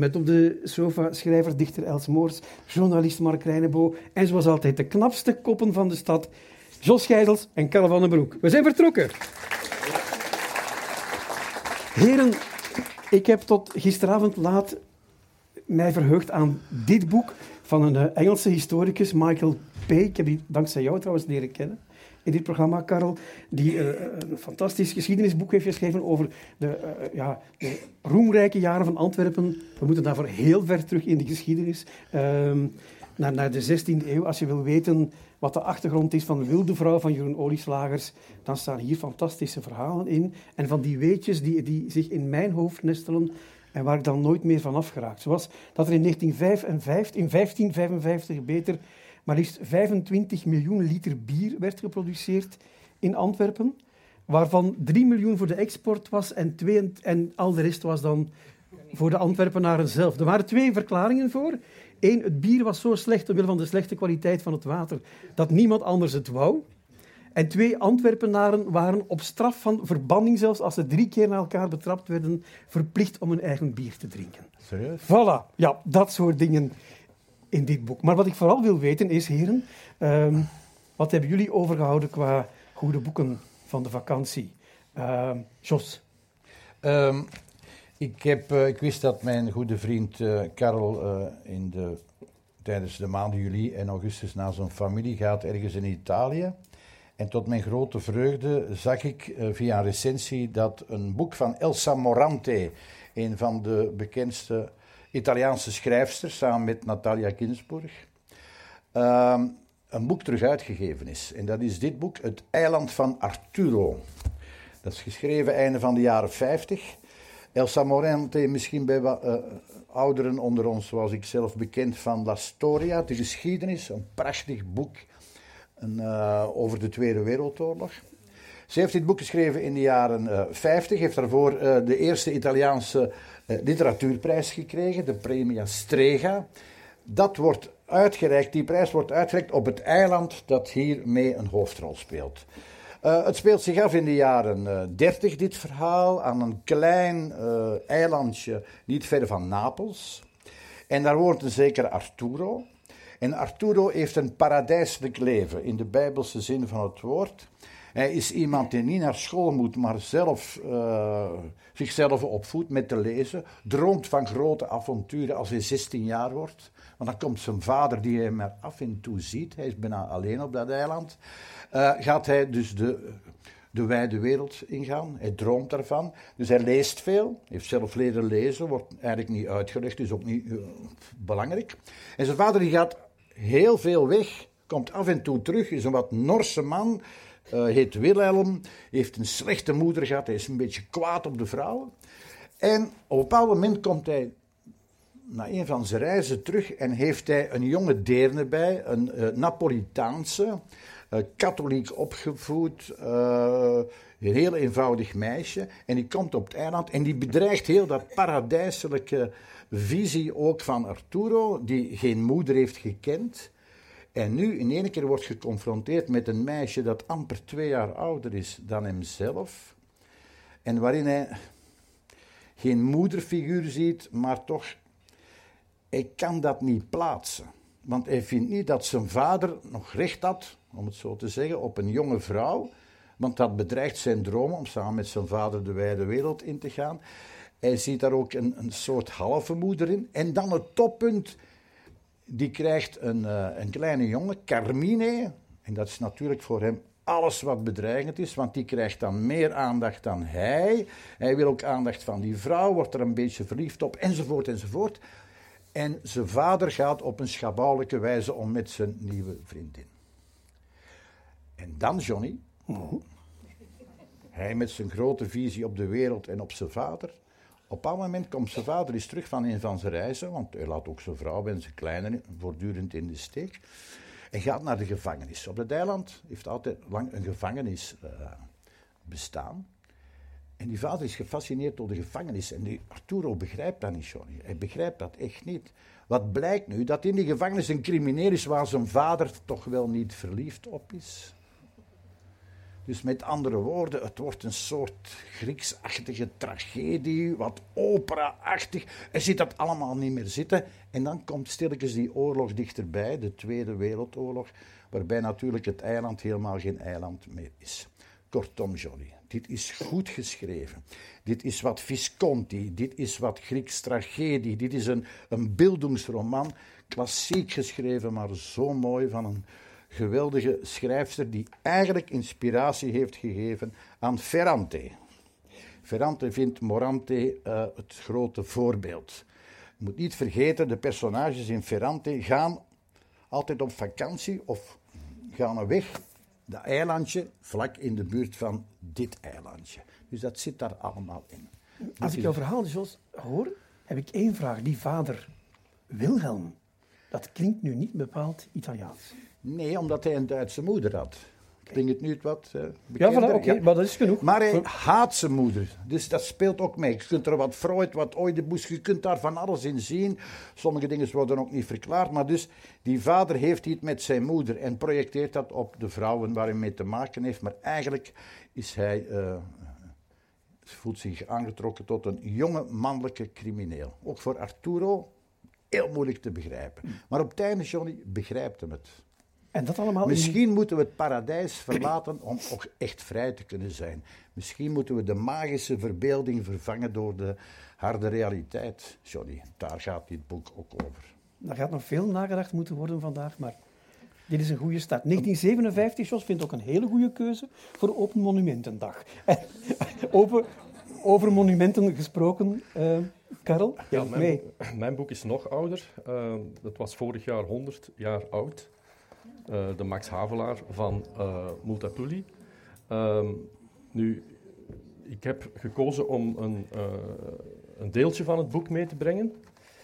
Met op de sofa schrijver, dichter Els Moors, journalist Mark Reinebo en zoals altijd de knapste koppen van de stad, Jos Gijzels en Karel van den Broek. We zijn vertrokken. Heren, ik heb tot gisteravond laat mij verheugd aan dit boek van een eh, Engelse historicus, Michael P. Ik heb die dankzij jou trouwens leren kennen in dit programma, Karel, die uh, een fantastisch geschiedenisboek heeft geschreven over de, uh, ja, de, roemrijke jaren van Antwerpen. We moeten daarvoor heel ver terug in de geschiedenis, uh, naar, naar, de 16e eeuw. Als je wil weten wat de achtergrond is van de wilde vrouw van Jeroen Olieslagers, dan staan hier fantastische verhalen in. En van die weetjes die, die zich in mijn hoofd nestelen en waar ik dan nooit meer van afgeraakt. Zoals dat er in 1955, in 1555 beter maar liefst 25 miljoen liter bier werd geproduceerd in Antwerpen, waarvan 3 miljoen voor de export was en, twee, en al de rest was dan voor de Antwerpenaren zelf. Er waren twee verklaringen voor. Eén, het bier was zo slecht omwille van de slechte kwaliteit van het water dat niemand anders het wou. En twee, Antwerpenaren waren op straf van verbanning zelfs, als ze drie keer na elkaar betrapt werden, verplicht om hun eigen bier te drinken. Serieus? Voilà, ja, dat soort dingen in dit boek. Maar wat ik vooral wil weten is, heren, um, wat hebben jullie overgehouden qua goede boeken van de vakantie? Uh, Jos? Um, ik, heb, uh, ik wist dat mijn goede vriend uh, Karel uh, in de, tijdens de maanden juli en augustus naar zijn familie gaat, ergens in Italië. En tot mijn grote vreugde zag ik via een recensie dat een boek van Elsa Morante, een van de bekendste Italiaanse schrijfster, samen met Natalia Ginsburg, uh, een boek terug uitgegeven is. En dat is dit boek, Het eiland van Arturo. Dat is geschreven einde van de jaren 50. Elsa Morente, misschien bij wat, uh, ouderen onder ons, zoals ik zelf bekend van La Storia, de geschiedenis, een prachtig boek een, uh, over de Tweede Wereldoorlog. Ze heeft dit boek geschreven in de jaren uh, 50, heeft daarvoor de eerste Italiaanse eh, literatuurprijs gekregen, de Premia Strega. Dat wordt uitgereikt, die prijs wordt uitgereikt op het eiland dat hiermee een hoofdrol speelt. Uh, het speelt zich af in de jaren uh, 30, dit verhaal, aan een klein eilandje niet ver van Napels. En daar woont een zekere Arturo. En Arturo heeft een paradijselijk leven in de bijbelse zin van het woord. Hij is iemand die niet naar school moet, maar zelf, uh, zichzelf opvoedt met te lezen. Droomt van grote avonturen als hij 16 jaar wordt. Want dan komt zijn vader, die hij maar af en toe ziet. Hij is bijna alleen op dat eiland. Uh, gaat hij dus de, de wijde wereld ingaan. Hij droomt daarvan. Dus hij leest veel. Heeft zelf leren lezen. Wordt eigenlijk niet uitgelegd. Is ook niet uh, belangrijk. En zijn vader die gaat heel veel weg. Komt af en toe terug. Is een wat Norse man. Uh, heet Wilhelm, heeft een slechte moeder gehad, hij is een beetje kwaad op de vrouwen. En op een bepaald moment komt hij na een van zijn reizen terug en heeft hij een jonge deerne bij, een uh, Napolitaanse, uh, katholiek opgevoed, een heel eenvoudig meisje. En die komt op het eiland en die bedreigt heel dat paradijselijke visie ook van Arturo, die geen moeder heeft gekend. En nu in één keer wordt geconfronteerd met een meisje dat amper twee jaar ouder is dan hemzelf. En waarin hij geen moederfiguur ziet, maar toch, hij kan dat niet plaatsen. Want hij vindt niet dat zijn vader nog recht had, om het zo te zeggen, op een jonge vrouw. Want dat bedreigt zijn droom om samen met zijn vader de wijde wereld in te gaan. Hij ziet daar ook een, een soort halve moeder in. En dan het toppunt die krijgt een, uh, een kleine jongen, Carmine. En dat is natuurlijk voor hem alles wat bedreigend is, want die krijgt dan meer aandacht dan hij. Hij wil ook aandacht van die vrouw, wordt er een beetje verliefd op, enzovoort, enzovoort. En zijn vader gaat op een schabouwelijke wijze om met zijn nieuwe vriendin. En dan Johnny, hij met zijn grote visie op de wereld en op zijn vader, op een moment komt zijn vader eens terug van een van zijn reizen, want hij laat ook zijn vrouw en zijn kleine voortdurend in de steek. En gaat naar de gevangenis. Op het eiland heeft altijd lang een gevangenis uh, bestaan. En die vader is gefascineerd door de gevangenis. En die Arturo begrijpt dat niet, Johnny. Hij begrijpt dat echt niet. Wat blijkt nu? Dat in die gevangenis een crimineel is waar zijn vader toch wel niet verliefd op is. Dus met andere woorden, het wordt een soort Grieksachtige tragedie, wat opera-achtig. Er zit dat allemaal niet meer zitten. En dan komt stilletjes die oorlog dichterbij, de Tweede Wereldoorlog, waarbij natuurlijk het eiland helemaal geen eiland meer is. Kortom, Johnny, dit is goed geschreven. Dit is wat Visconti, dit is wat Grieks tragedie, dit is een, een beeldingsroman, klassiek geschreven, maar zo mooi van een geweldige schrijfster die eigenlijk inspiratie heeft gegeven aan Ferrante. Ferrante vindt Morante uh, het grote voorbeeld. Je moet niet vergeten, de personages in Ferrante gaan altijd op vakantie of gaan weg dat eilandje vlak in de buurt van dit eilandje. Dus dat zit daar allemaal in. Als ik jouw verhaal, Jos, hoor, heb ik één vraag. Die vader, Wilhelm, dat klinkt nu niet bepaald Italiaans. Nee, omdat hij een Duitse moeder had. Klinkt het nu wat uh, Ja, voilà, oké, maar dat is genoeg. Maar hij haat zijn moeder, dus dat speelt ook mee. Je kunt er wat Freud, wat Oedipus, je kunt daar van alles in zien. Sommige dingen worden ook niet verklaard, maar dus die vader heeft iets met zijn moeder en projecteert dat op de vrouwen waar hij mee te maken heeft. Maar eigenlijk is hij, uh, voelt zich aangetrokken tot een jonge mannelijke crimineel. Ook voor Arturo heel moeilijk te begrijpen. Maar op het einde, Johnny, begrijpt hem het. En dat allemaal Misschien moeten we het paradijs verlaten om ook echt vrij te kunnen zijn. Misschien moeten we de magische verbeelding vervangen door de harde realiteit. Johnny, daar gaat dit boek ook over. Daar gaat nog veel nagedacht moeten worden vandaag, maar dit is een goede start. 1957, Jos, vindt ook een hele goede keuze voor Open Monumentendag. over, over monumenten gesproken, uh, Karel? Ja, mijn, boek, mijn, boek is nog ouder. Uh, dat was vorig jaar 100 jaar oud. Uh, de Max Havelaar van uh, Multatuli. Um, nu, ik heb gekozen om een, uh, een, deeltje van het boek mee te brengen.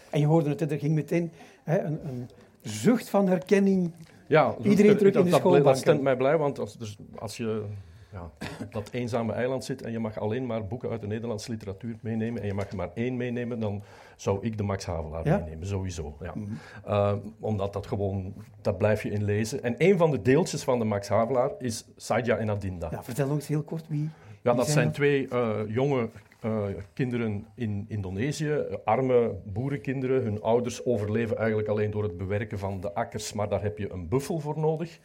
En je hoorde het, er ging meteen hè, een, een, zucht van herkenning. Ja, iedereen terug in de schoolbank. Dat stemt mij blij, want als, dus, als je ja, op dat eenzame eiland zit en je mag alleen maar boeken uit de Nederlandse literatuur meenemen en je mag er maar één meenemen, dan zou ik de Max Havelaar meenemen, sowieso. Ja. Mhm. Eh, omdat dat gewoon, dat blijf je in lezen. En een van de deeltjes van de Max Havelaar is Saidja en Adinda. Ja, vertel eens heel kort wie. Ja, dat zijn, twee uh, jonge uh, kinderen in Indonesië, arme boerenkinderen. Hun ouders overleven eigenlijk alleen door het bewerken van de akkers, maar daar heb je een buffel voor nodig.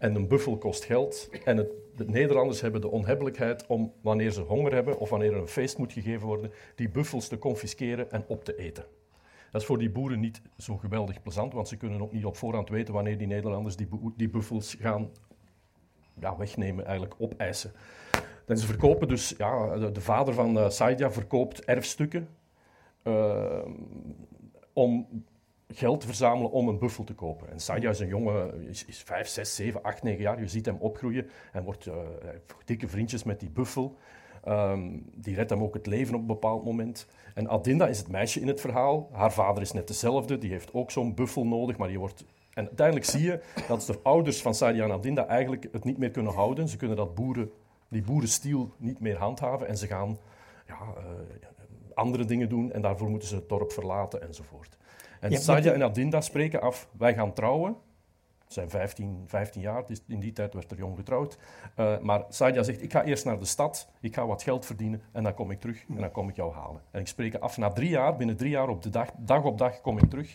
En een buffel kost geld. En de Nederlanders hebben de onhebbelijkheid om, wanneer ze honger hebben of wanneer er een feest moet gegeven worden, die buffels te confisceren en op te eten. Dat is voor die boeren niet zo geweldig plezant, want ze kunnen ook niet op voorhand weten wanneer die Nederlanders die, die buffels gaan ja, wegnemen, eigenlijk opeisen. En ze verkopen dus, ja, de, vader van uh, verkoopt erfstukken uh, om geld verzamelen om een buffel te kopen. En Sadia is een jongen, is, is 5, 6, 7, 8, 9 jaar. Je ziet hem opgroeien en wordt uh, dikke vriendjes met die buffel. Um, die redt hem ook het leven op een bepaald moment. En Adinda is het meisje in het verhaal. Haar vader is net dezelfde, die heeft ook zo'n buffel nodig, maar die wordt... En uiteindelijk zie je dat de ouders van Sadia en Adinda eigenlijk het niet meer kunnen houden. Ze kunnen dat boeren, die boerenstiel niet meer handhaven en ze gaan ja, uh, andere dingen doen en daarvoor moeten ze het dorp verlaten enzovoort. En ja, en Adinda spreken af, wij gaan trouwen. Ze zijn 15, 15 jaar, in die tijd werd er jong getrouwd. Uh, maar Sadia zegt, ik ga eerst naar de stad, ik ga wat geld verdienen en dan kom ik terug en dan kom ik jou halen. En ik spreek af, na drie jaar, binnen drie jaar op de dag, dag op dag kom ik terug.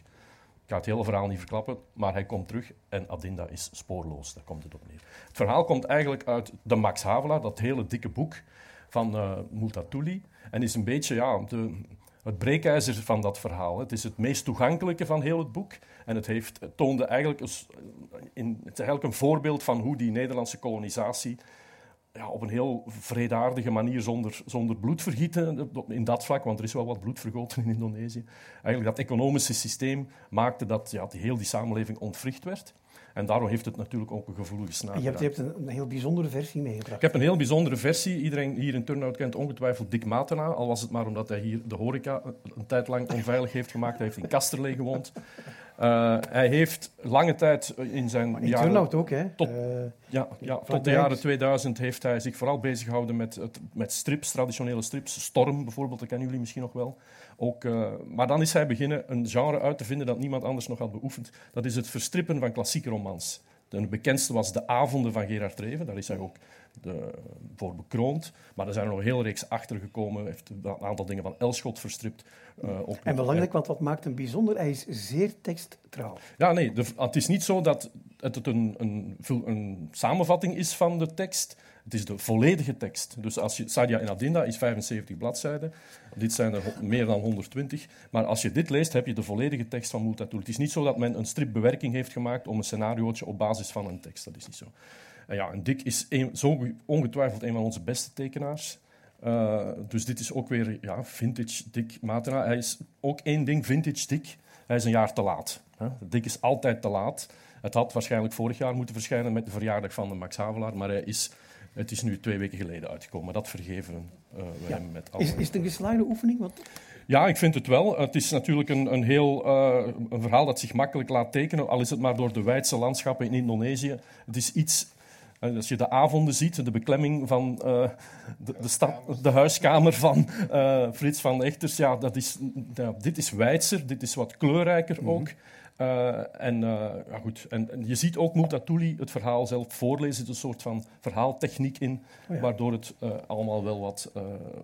Ik ga het hele verhaal niet verklappen, maar hij komt terug en Adinda is spoorloos. Daar komt het op neer. Het verhaal komt eigenlijk uit de Max Havelaar, dat hele dikke boek van uh, Multatuli. En is een beetje ja, de, het breekijzer van dat verhaal. Het is het meest toegankelijke van heel het boek. En het, heeft, toonde eigenlijk, in, het is eigenlijk een voorbeeld van hoe die Nederlandse kolonisatie ja, op een heel vredaardige manier, zonder, zonder bloedvergieten in dat vlak, want er is wel wat bloed vergoten in Indonesië. Eigenlijk dat economische systeem maakte dat ja, heel die samenleving ontwricht werd. En daarom heeft het natuurlijk ook een gevoelige snaar. Je hebt, je hebt een, een, heel bijzondere versie meegebracht. Ik heb een heel bijzondere versie. Iedereen hier in Turnhout kent ongetwijfeld Dick Matena. Al was het maar omdat hij hier de horeca een tijd lang onveilig heeft gemaakt. Hij heeft in Kasterlee gewoond. Uh, hij heeft lange tijd in zijn maar jaren... Ook, hè? Tot, uh, ja, ja, tot de jaren 2000 heeft hij zich vooral bezig gehouden met, het, met strips, traditionele strips. Storm bijvoorbeeld, dat kennen jullie misschien nog wel. Ook, uh, maar dan is hij beginnen een genre uit te vinden dat niemand anders nog had beoefend. Dat is het verstrippen van klassieke romans. De bekendste was De Avonden van Gerard Reven. Daar is hij ook de, voor bekroond. Maar er zijn er nog een hele reeks achter gekomen. heeft een aantal dingen van Elschot verstript. Uh, ook en belangrijk, want wat maakt hem bijzonder? Hij is zeer teksttrouw. Ja, nee, de, het is niet zo dat het een, een, een, samenvatting is van de tekst. Het is de volledige tekst. Dus als je, Sadia in Adinda is 75 bladzijden. Dit zijn er meer dan 120. Maar als je dit leest, heb je de volledige tekst van Multatul. Het is niet zo dat men een stripbewerking heeft gemaakt om een scenariootje op basis van een tekst. Dat is niet zo. En ja, en Dick is zo ongetwijfeld een van onze beste tekenaars. Uh, dus dit is ook weer ja, vintage Dick Matera. Hij is ook één ding, vintage Dick. Hij is een jaar te laat. Hè. Dick is altijd te laat. Het had waarschijnlijk vorig jaar moeten verschijnen met de verjaardag van de Max Havelaar, maar hij is, het is nu twee weken geleden uitgekomen. Dat vergeven uh, we hem met alle... Is, is het een geslaagde oefening? Want... Ja, ik vind het wel. Het is natuurlijk een, een heel uh, een verhaal dat zich makkelijk laat tekenen, al is het maar door de wijdse landschappen in Indonesië. Het is iets als je de avonden ziet, de beklemming van uh, de, de, stad, de, huiskamer van uh, Frits van Echters, ja, dat is, ja, dit is wijdser, dit is wat kleurrijker mm -hmm. Uh, en, uh, ja, goed. En, en, je ziet ook Multatuli het verhaal zelf voorlezen. Er een soort van verhaaltechniek in, oh ja. waardoor het uh, allemaal wel wat,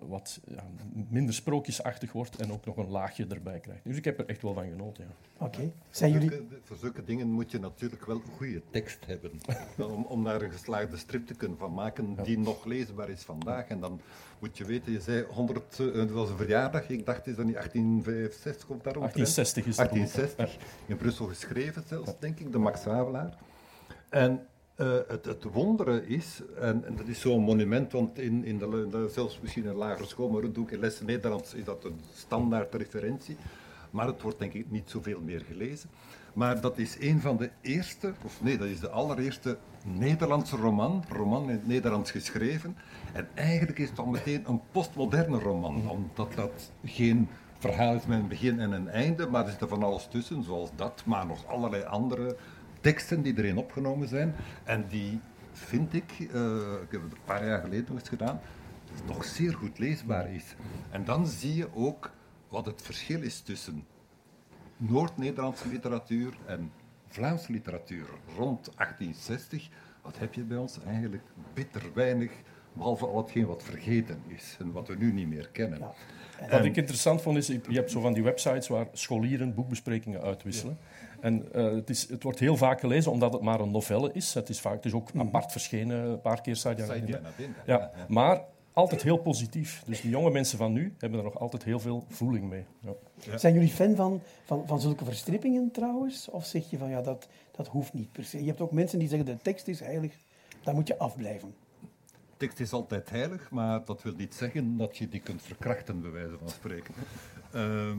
wat ja, minder sprookjesachtig wordt en ook nog een laagje erbij krijgt. Dus ik heb er echt wel van genoten. Ja. Oké. Okay. Zijn jullie... Voor zulke dingen moet je natuurlijk wel goede tekst hebben. om, om daar een geslaagde strip te kunnen van maken die nog leesbaar is vandaag. En dan moet je weten, je zei 100, uh, het was een verjaardag, ik dacht, is dat niet 1865 of daarom? 1860 is het 1860, in Brussel geschreven zelfs, denk ik, de Max Havelaar. En uh, het, het wondere is, en, dat is zo'n monument, want in, in de, zelfs misschien in lagere school, maar ook in lessen Nederlands is dat een standaard referentie, maar het wordt denk ik niet zoveel meer gelezen. Maar dat is een van de eerste, of nee, dat is de allereerste Nederlandse roman, roman in het Nederlands geschreven. En eigenlijk is het al meteen een postmoderne roman, omdat dat geen verhaal is met een begin en een einde, maar er zit er van alles tussen, zoals dat, maar nog allerlei andere teksten die erin opgenomen zijn. En die vind ik, uh, ik heb het een paar jaar geleden nog eens gedaan, nog zeer goed leesbaar is. En dan zie je ook wat het verschil is tussen Noord-Nederlandse literatuur en Vlaamse literatuur rond 1860, wat heb je bij ons eigenlijk bitter weinig, behalve al hetgeen wat vergeten is en wat we nu niet meer kennen. Wat ik interessant vond is, je hebt zo van die websites waar scholieren boekbesprekingen uitwisselen. En uh, het, is, het wordt heel vaak gelezen omdat het maar een novelle is. Het is, vaak, het is ook mm. apart verschenen, een paar keer Sadia Ja, ja, maar altijd heel positief. Dus de jonge mensen van nu hebben er nog altijd heel veel voeling mee. Ja. Ja. Zijn jullie fan van, van, van zulke verstrippingen trouwens? Of zeg je van ja, dat, dat hoeft niet per se? Je hebt ook mensen die zeggen de tekst is heilig, daar moet je afblijven. Tekst is altijd heilig, maar dat wil niet zeggen dat je die kunt verkrachten, bij wijze van spreken. Uh,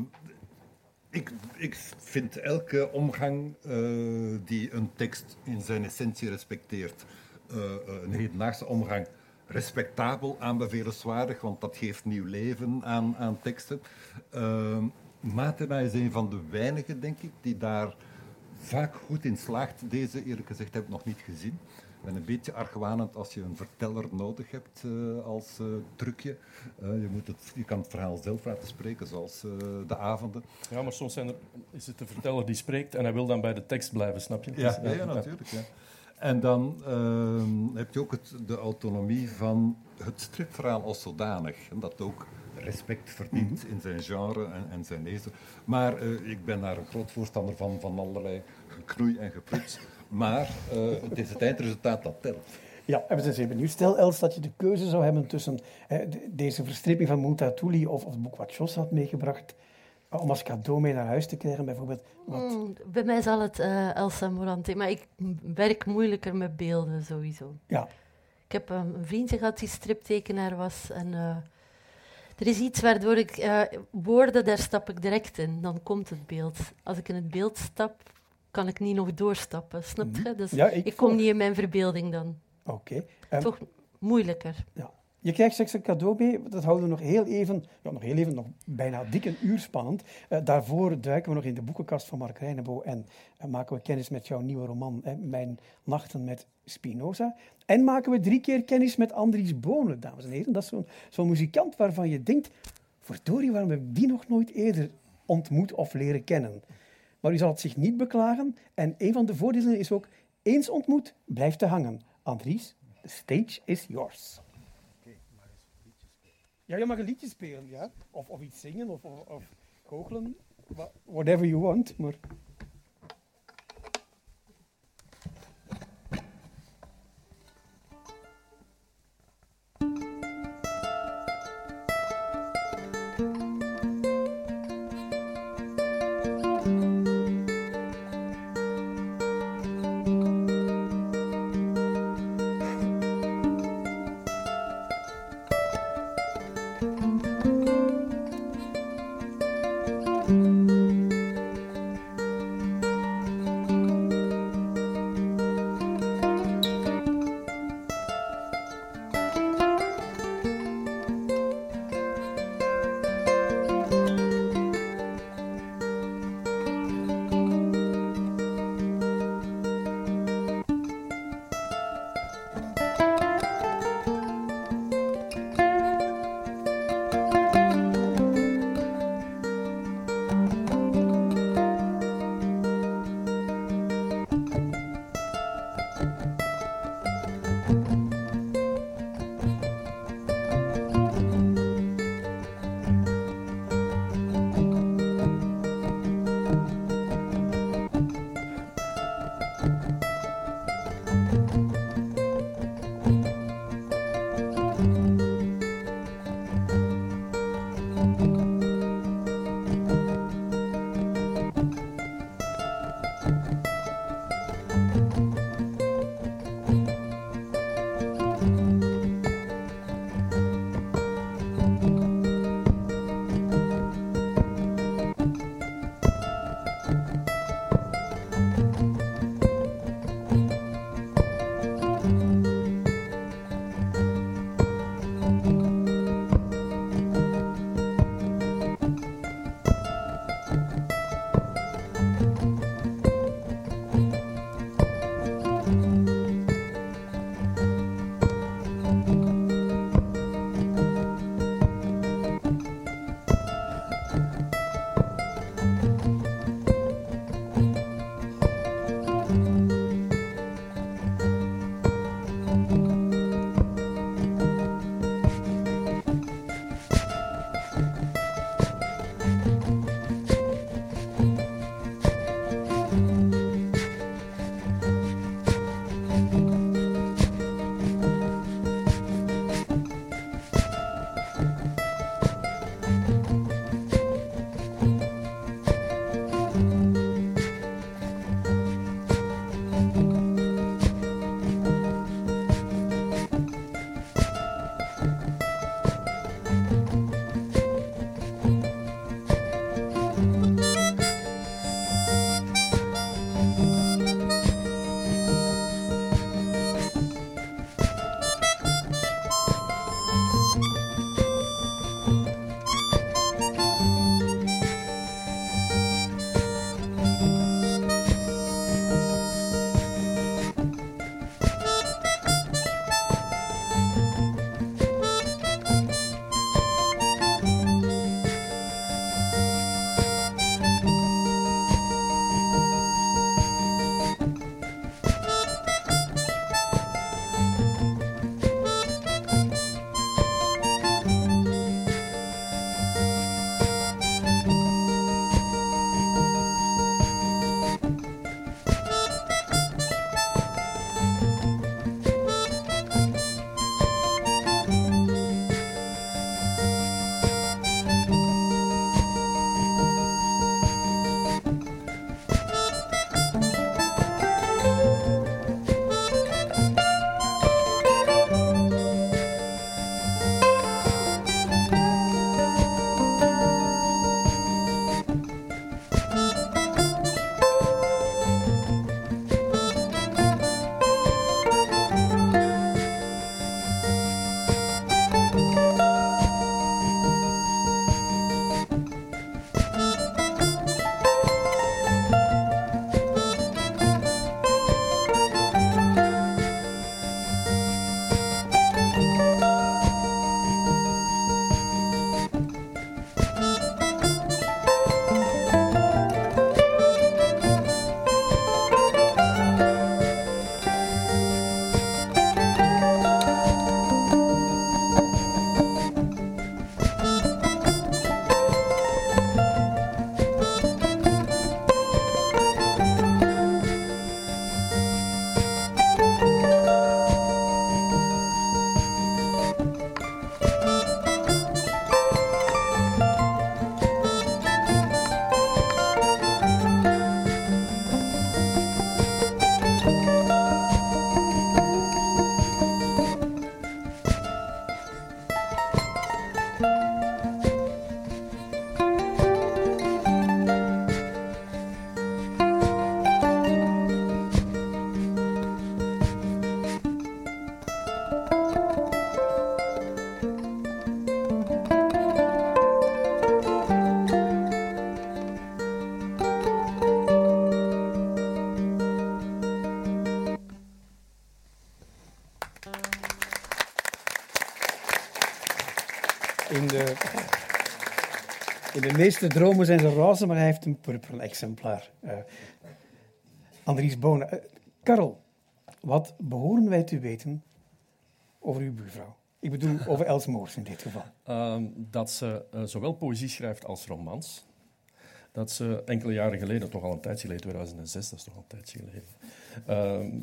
ik, ik, vind elke omgang uh, die een tekst in zijn essentie respecteert, uh, een hedendaagse omgang, respectabel, aanbevelenswaardig, want dat geeft nieuw leven aan, aan teksten. Uh, is een van de weinigen, denk ik, die daar vaak goed in slaagt. Deze, eerlijk gezegd, heb ik nog niet gezien. Ik ben een beetje argwanend als je een verteller nodig hebt uh, als uh, trucje. Uh, je, moet het, je kan het verhaal zelf laten spreken, zoals de avonden. Ja, maar soms zijn er, is het de verteller die spreekt en hij wil dan bij de tekst blijven, snap je? Ja, ja, ja natuurlijk. Ja. En dan uh, heb je ook het, de autonomie van het stripverhaal als zodanig. En dat ook respect verdient in zijn genre en, en zijn lezer. Maar ik ben daar een groot voorstander van, van allerlei geknoei en gepruts. Maar uh, het is het eindresultaat dat telt. Ja, en we zijn zeer benieuwd. Stel, Els, dat je de keuze zou hebben tussen deze verstripping van Multatuli of, of het boek wat Jos had meegebracht om als cadeau mee naar huis te krijgen, bijvoorbeeld? Wat... Mm, bij mij zal het uh, Elsa Morante, maar ik werk moeilijker met beelden sowieso. Ja. Ik heb um, een vriendje gehad die striptekenaar was en uh, er is iets waardoor ik uh, woorden, daar stap ik direct in, dan komt het beeld. Als ik in het beeld stap, kan ik niet nog doorstappen, snap je? Mhm. Dus ja, ik, ik kom niet in mijn verbeelding dan. Oké. Okay. Um, Toch moeilijker. Ja. Je krijgt straks een cadeau mee, dat houden we nog heel even, ja, nog heel even, nog bijna dik een uur spannend. Uh, daarvoor duiken we nog in de boekenkast van Mark Reinebo en uh, maken we kennis met jouw nieuwe roman, uh, Mijn Nachten met Spinoza. En maken we drie keer kennis met Andries Bonen, dames en heren. Dat is zo'n zo'n muzikant waarvan je denkt, verdorie, waarom heb ik die nog nooit eerder ontmoet of leren kennen? Maar u zal het zich niet beklagen. En een van de voordelen is ook, Eens ontmoet, blijft te hangen. Andries, the stage is yours. Ja, je mag een liedje spelen, ja. Of, of iets zingen, of, of, of goochelen. Wha- Whatever you want, maar... de meeste dromen zijn ze roze, maar hij heeft een purperen exemplaar. Uh, Andries Bonen. Uh, Karel, wat behoren wij te weten over uw buurvrouw? Ik bedoel over Els Moors in dit geval. Uh, dat ze uh, zowel poëzie schrijft als romans. Dat ze enkele jaren geleden, toch al een tijdje geleden, 2006, dat is toch al een tijdje geleden, ehm,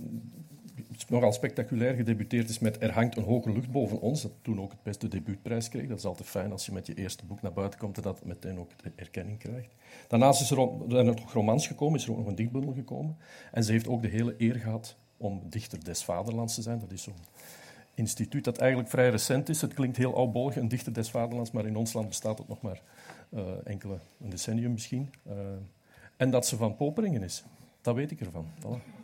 nogal spectaculair gedebuteerd is met Er hangt een hoge lucht boven ons, dat toen ook het beste debuutprijs kreeg. Dat is altijd fijn als je met je eerste boek naar buiten komt en dat meteen ook erkenning krijgt. Daarnaast is er, er nog romans gekomen, is er ook nog een dichtbundel gekomen. En ze heeft ook de hele eer gehad om dichter des vaderlands te zijn. Dat is zo'n instituut dat eigenlijk vrij recent is. Het klinkt heel oudbollig, een dichter des vaderlands, maar in ons land bestaat het nog maar uh, enkele, een decennium misschien. Uh, en dat ze van Poperingen is. Dat weet ik ervan. Voilà.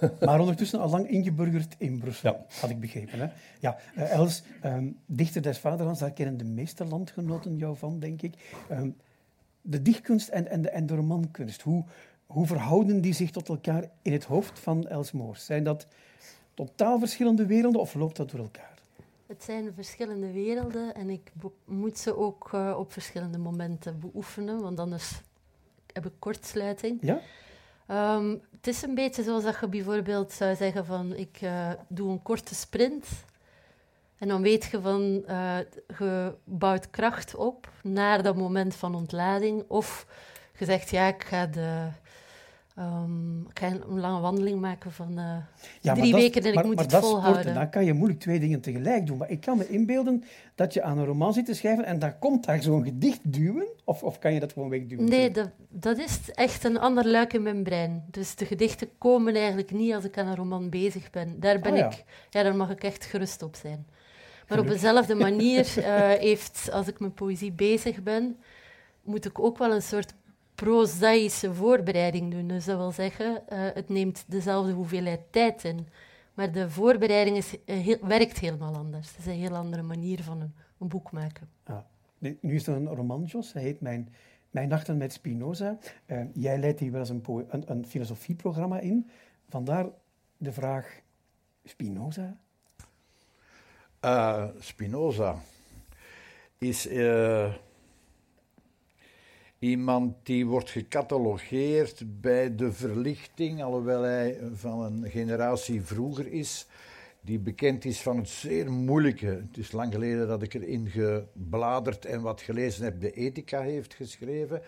Ja, maar ondertussen al lang ingeburgerd in Brussel, ja. had ik begrepen. Hè? Ja, uh, Els, um, dichter des vaderlands, daar kennen de meeste landgenoten jou van, denk ik. Um, de dichtkunst en, en, de, en de romankunst, hoe, hoe verhouden die zich tot elkaar in het hoofd van Els Moors? Zijn dat totaal verschillende werelden of loopt dat door elkaar? Het zijn verschillende werelden en ik moet ze ook uh, op verschillende momenten beoefenen, want anders heb ik kortsluiting. Ja? Um, het is een beetje zoals dat je bijvoorbeeld zou zeggen van ik uh, doe een korte sprint. En dan weet je van uh, je bouwt kracht op naar dat moment van ontlading. Of je zegt ja ik ga de Um, ik ga een lange wandeling maken van uh, ja, drie weken en ik moet het volhouden. Sporten, dan kan je moeilijk twee dingen tegelijk doen. Maar ik kan me inbeelden dat je aan een roman zit te schrijven en dan komt daar zo'n gedicht duwen. Of, of kan je dat gewoon wegduwen? Nee, dat, dat is echt een ander luik in mijn brein. Dus de gedichten komen eigenlijk niet als ik aan een roman bezig ben. Daar ben ja. ik, ja, daar mag ik echt gerust op zijn. Maar op dezelfde manier uh, heeft, als ik met poëzie bezig ben, moet ik ook wel een soort prozaïsche voorbereiding doen. Dus dat wil zeggen, uh, het neemt dezelfde hoeveelheid tijd in. Maar de voorbereiding is, uh, heel, werkt helemaal anders. Het is een heel andere manier van een, een boek maken. Ah. Nu is er een roman, Jos. Hij heet Mijn, Mijn Nachten met Spinoza. Uh, jij leidt hier wel eens een, een, een filosofieprogramma in. Vandaar de vraag, Spinoza? Spinoza is Iemand die wordt gecatalogeerd bij de verlichting, alhoewel hij van een generatie vroeger is, die bekend is van het zeer moeilijke. Het is lang geleden dat ik erin gebladerd en wat gelezen heb, de ethica heeft geschreven.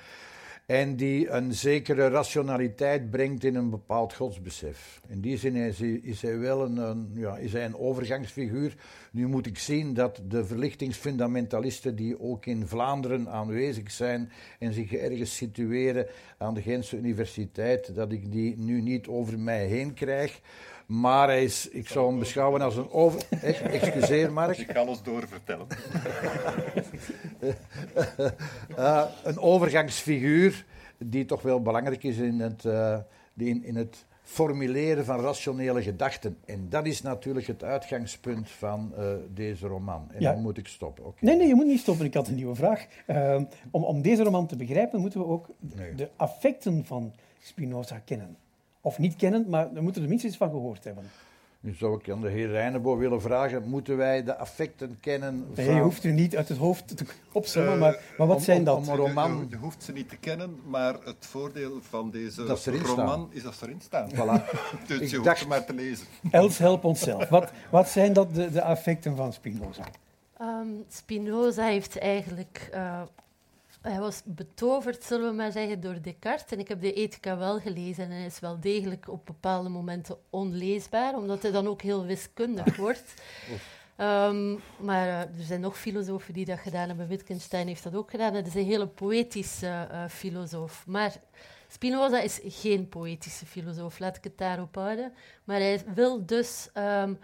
En die een zekere rationaliteit brengt in een bepaald godsbesef. In die zin is hij, is hij wel een, ja, is hij een overgangsfiguur. Nu moet ik zien dat de verlichtingsfundamentalisten die ook in Vlaanderen aanwezig zijn en zich ergens situeren aan de Gentse Universiteit, dat ik die nu niet over mij heen krijg. Maar hij is, ik zou hem beschouwen als een over... Excuseer, Mark. Je kan ons doorvertellen. uh, een overgangsfiguur die toch wel belangrijk is in het, uh, in, in het formuleren van rationele gedachten. En dat is natuurlijk het uitgangspunt van uh, deze roman. En dan moet ik stoppen. Okay. Nee, nee, je moet niet stoppen. Ik had een nieuwe vraag. Uh, om, om deze roman te begrijpen, moeten we ook nee. de affecten van Spinoza kennen of niet kennen, maar daar moeten er minstens iets van gehoord hebben. Nu zou ik aan de heer Reinebo willen vragen, moeten wij de affecten kennen van... Nee, je hoeft er niet uit het hoofd te opzommen, uh, maar, maar wat om, zijn dat? Om een roman... Je, je, hoeft ze niet te kennen, maar het voordeel van deze roman staan. is dat ze erin staan. Voilà. dus ik je dacht... hoeft maar te lezen. Els, help onszelf. Wat, wat zijn dat de, de affecten van Spinoza? Um, Spinoza heeft eigenlijk... Uh, hij was betoverd, zullen we maar zeggen, door Descartes. En ik heb de Ethica wel gelezen en hij is wel degelijk op bepaalde momenten onleesbaar, omdat hij dan ook heel wiskundig wordt. Um, maar uh, er zijn nog filosofen die dat gedaan hebben. Wittgenstein heeft dat ook gedaan. Het is een hele poëtische uh, filosoof. Maar Spinoza is geen poëtische filosoof, laat ik het daarop houden. Maar hij wil dus um,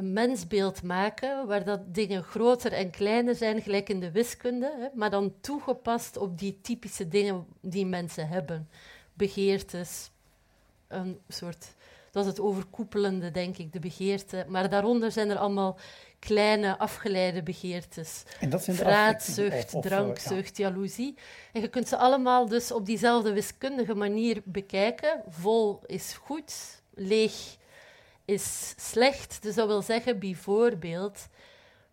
een mensbeeld maken waar dat dingen groter en kleiner zijn, gelijk in de wiskunde, hè, maar dan toegepast op die typische dingen die mensen hebben. Begeertes, een soort... Dat is het overkoepelende, denk ik, de begeerte. Maar daaronder zijn er allemaal kleine, afgeleide begeertes. En dat zijn de Vraatzucht, of, drankzucht, ja. jaloezie. En je kunt ze allemaal dus op diezelfde wiskundige manier bekijken. Vol is goed, leeg is slecht. Dus dat wil zeggen bijvoorbeeld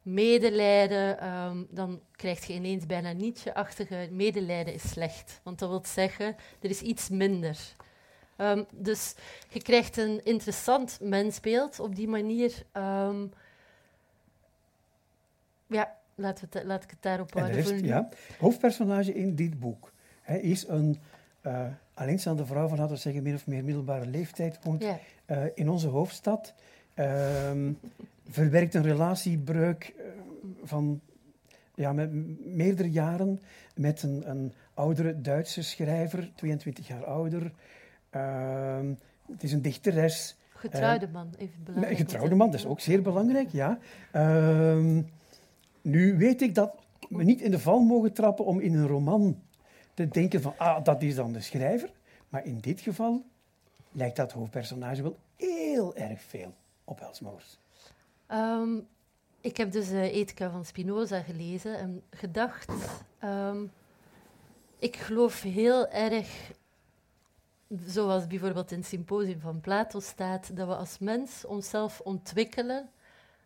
medelijden, ehm, dan krijg je ineens bijna Nietzsche-achtige medelijden is slecht. Want dat wil zeggen, er is iets minder. Um, dus je krijgt een interessant mensbeeld op die manier. Um, ja, laat ik het daarop houden. Ja, hoofdpersonage in dit boek hij is een uh, alleenstaande vrouw van, laten we zeggen, min of meer middelbare leeftijd, woont ja. Uh, in onze hoofdstad. Um, verwerkt een relatiebreuk uh, van ja, met meerdere jaren met een, een oudere Duitse schrijver, 22 jaar ouder. Uh, het is een dichteres. Getrouwde man, even belangrijk. Getrouwde man, dat is ook zeer belangrijk, ja. Uh, nu weet ik dat we niet in de val mogen trappen om in een roman te denken van, ah, dat is dan de schrijver. Maar in dit geval lijkt dat hoofdpersonage wel heel erg veel op Elsmoors. Um, ik heb dus uh, Ethica van Spinoza gelezen en gedacht, um, ik geloof heel erg, zoals bijvoorbeeld in het symposium van Plato staat, dat we als mens onszelf ontwikkelen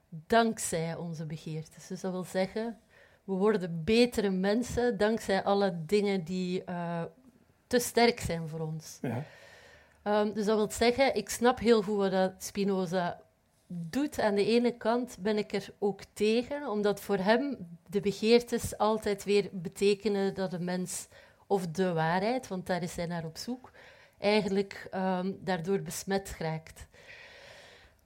dankzij onze begeertes. Dus dat wil zeggen, we worden betere mensen dankzij alle dingen die uh, te sterk zijn voor ons. Ja. Um, dus dat wil zeggen, ik snap heel goed wat Spinoza doet. Aan de ene kant ben ik er ook tegen, omdat voor hem de begeertes altijd weer betekenen dat de mens, of de waarheid, want daar is hij naar op zoek, eigenlijk um, daardoor besmet raakt.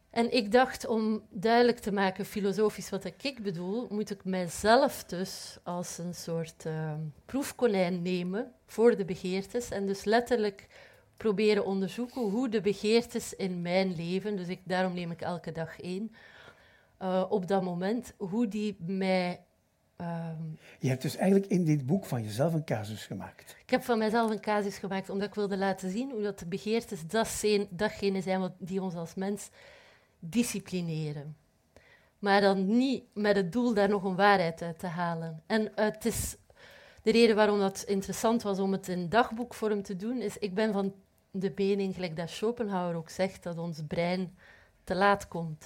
En ik dacht, om duidelijk te maken filosofisch wat ik bedoel, moet ik mijzelf dus als een soort uh, proefkonijn nemen voor de begeertes en dus letterlijk proberen onderzoeken hoe de begeertes in mijn leven, dus ik, daarom neem ik elke dag één, uh, op dat moment, hoe die mij... Um, je hebt dus eigenlijk in dit boek van jezelf een casus gemaakt. Ik heb van mijzelf een casus gemaakt omdat ik wilde laten zien hoe dat de begeertes dat zijn, datgene zijn wat, die ons als mens disciplineren. Maar dan niet met het doel daar nog een waarheid uit te halen. En het is de reden waarom dat interessant was om het in dagboekvorm te doen, is ik ben van de mening, gelijk dat Schopenhauer ook zegt, dat ons brein te laat komt.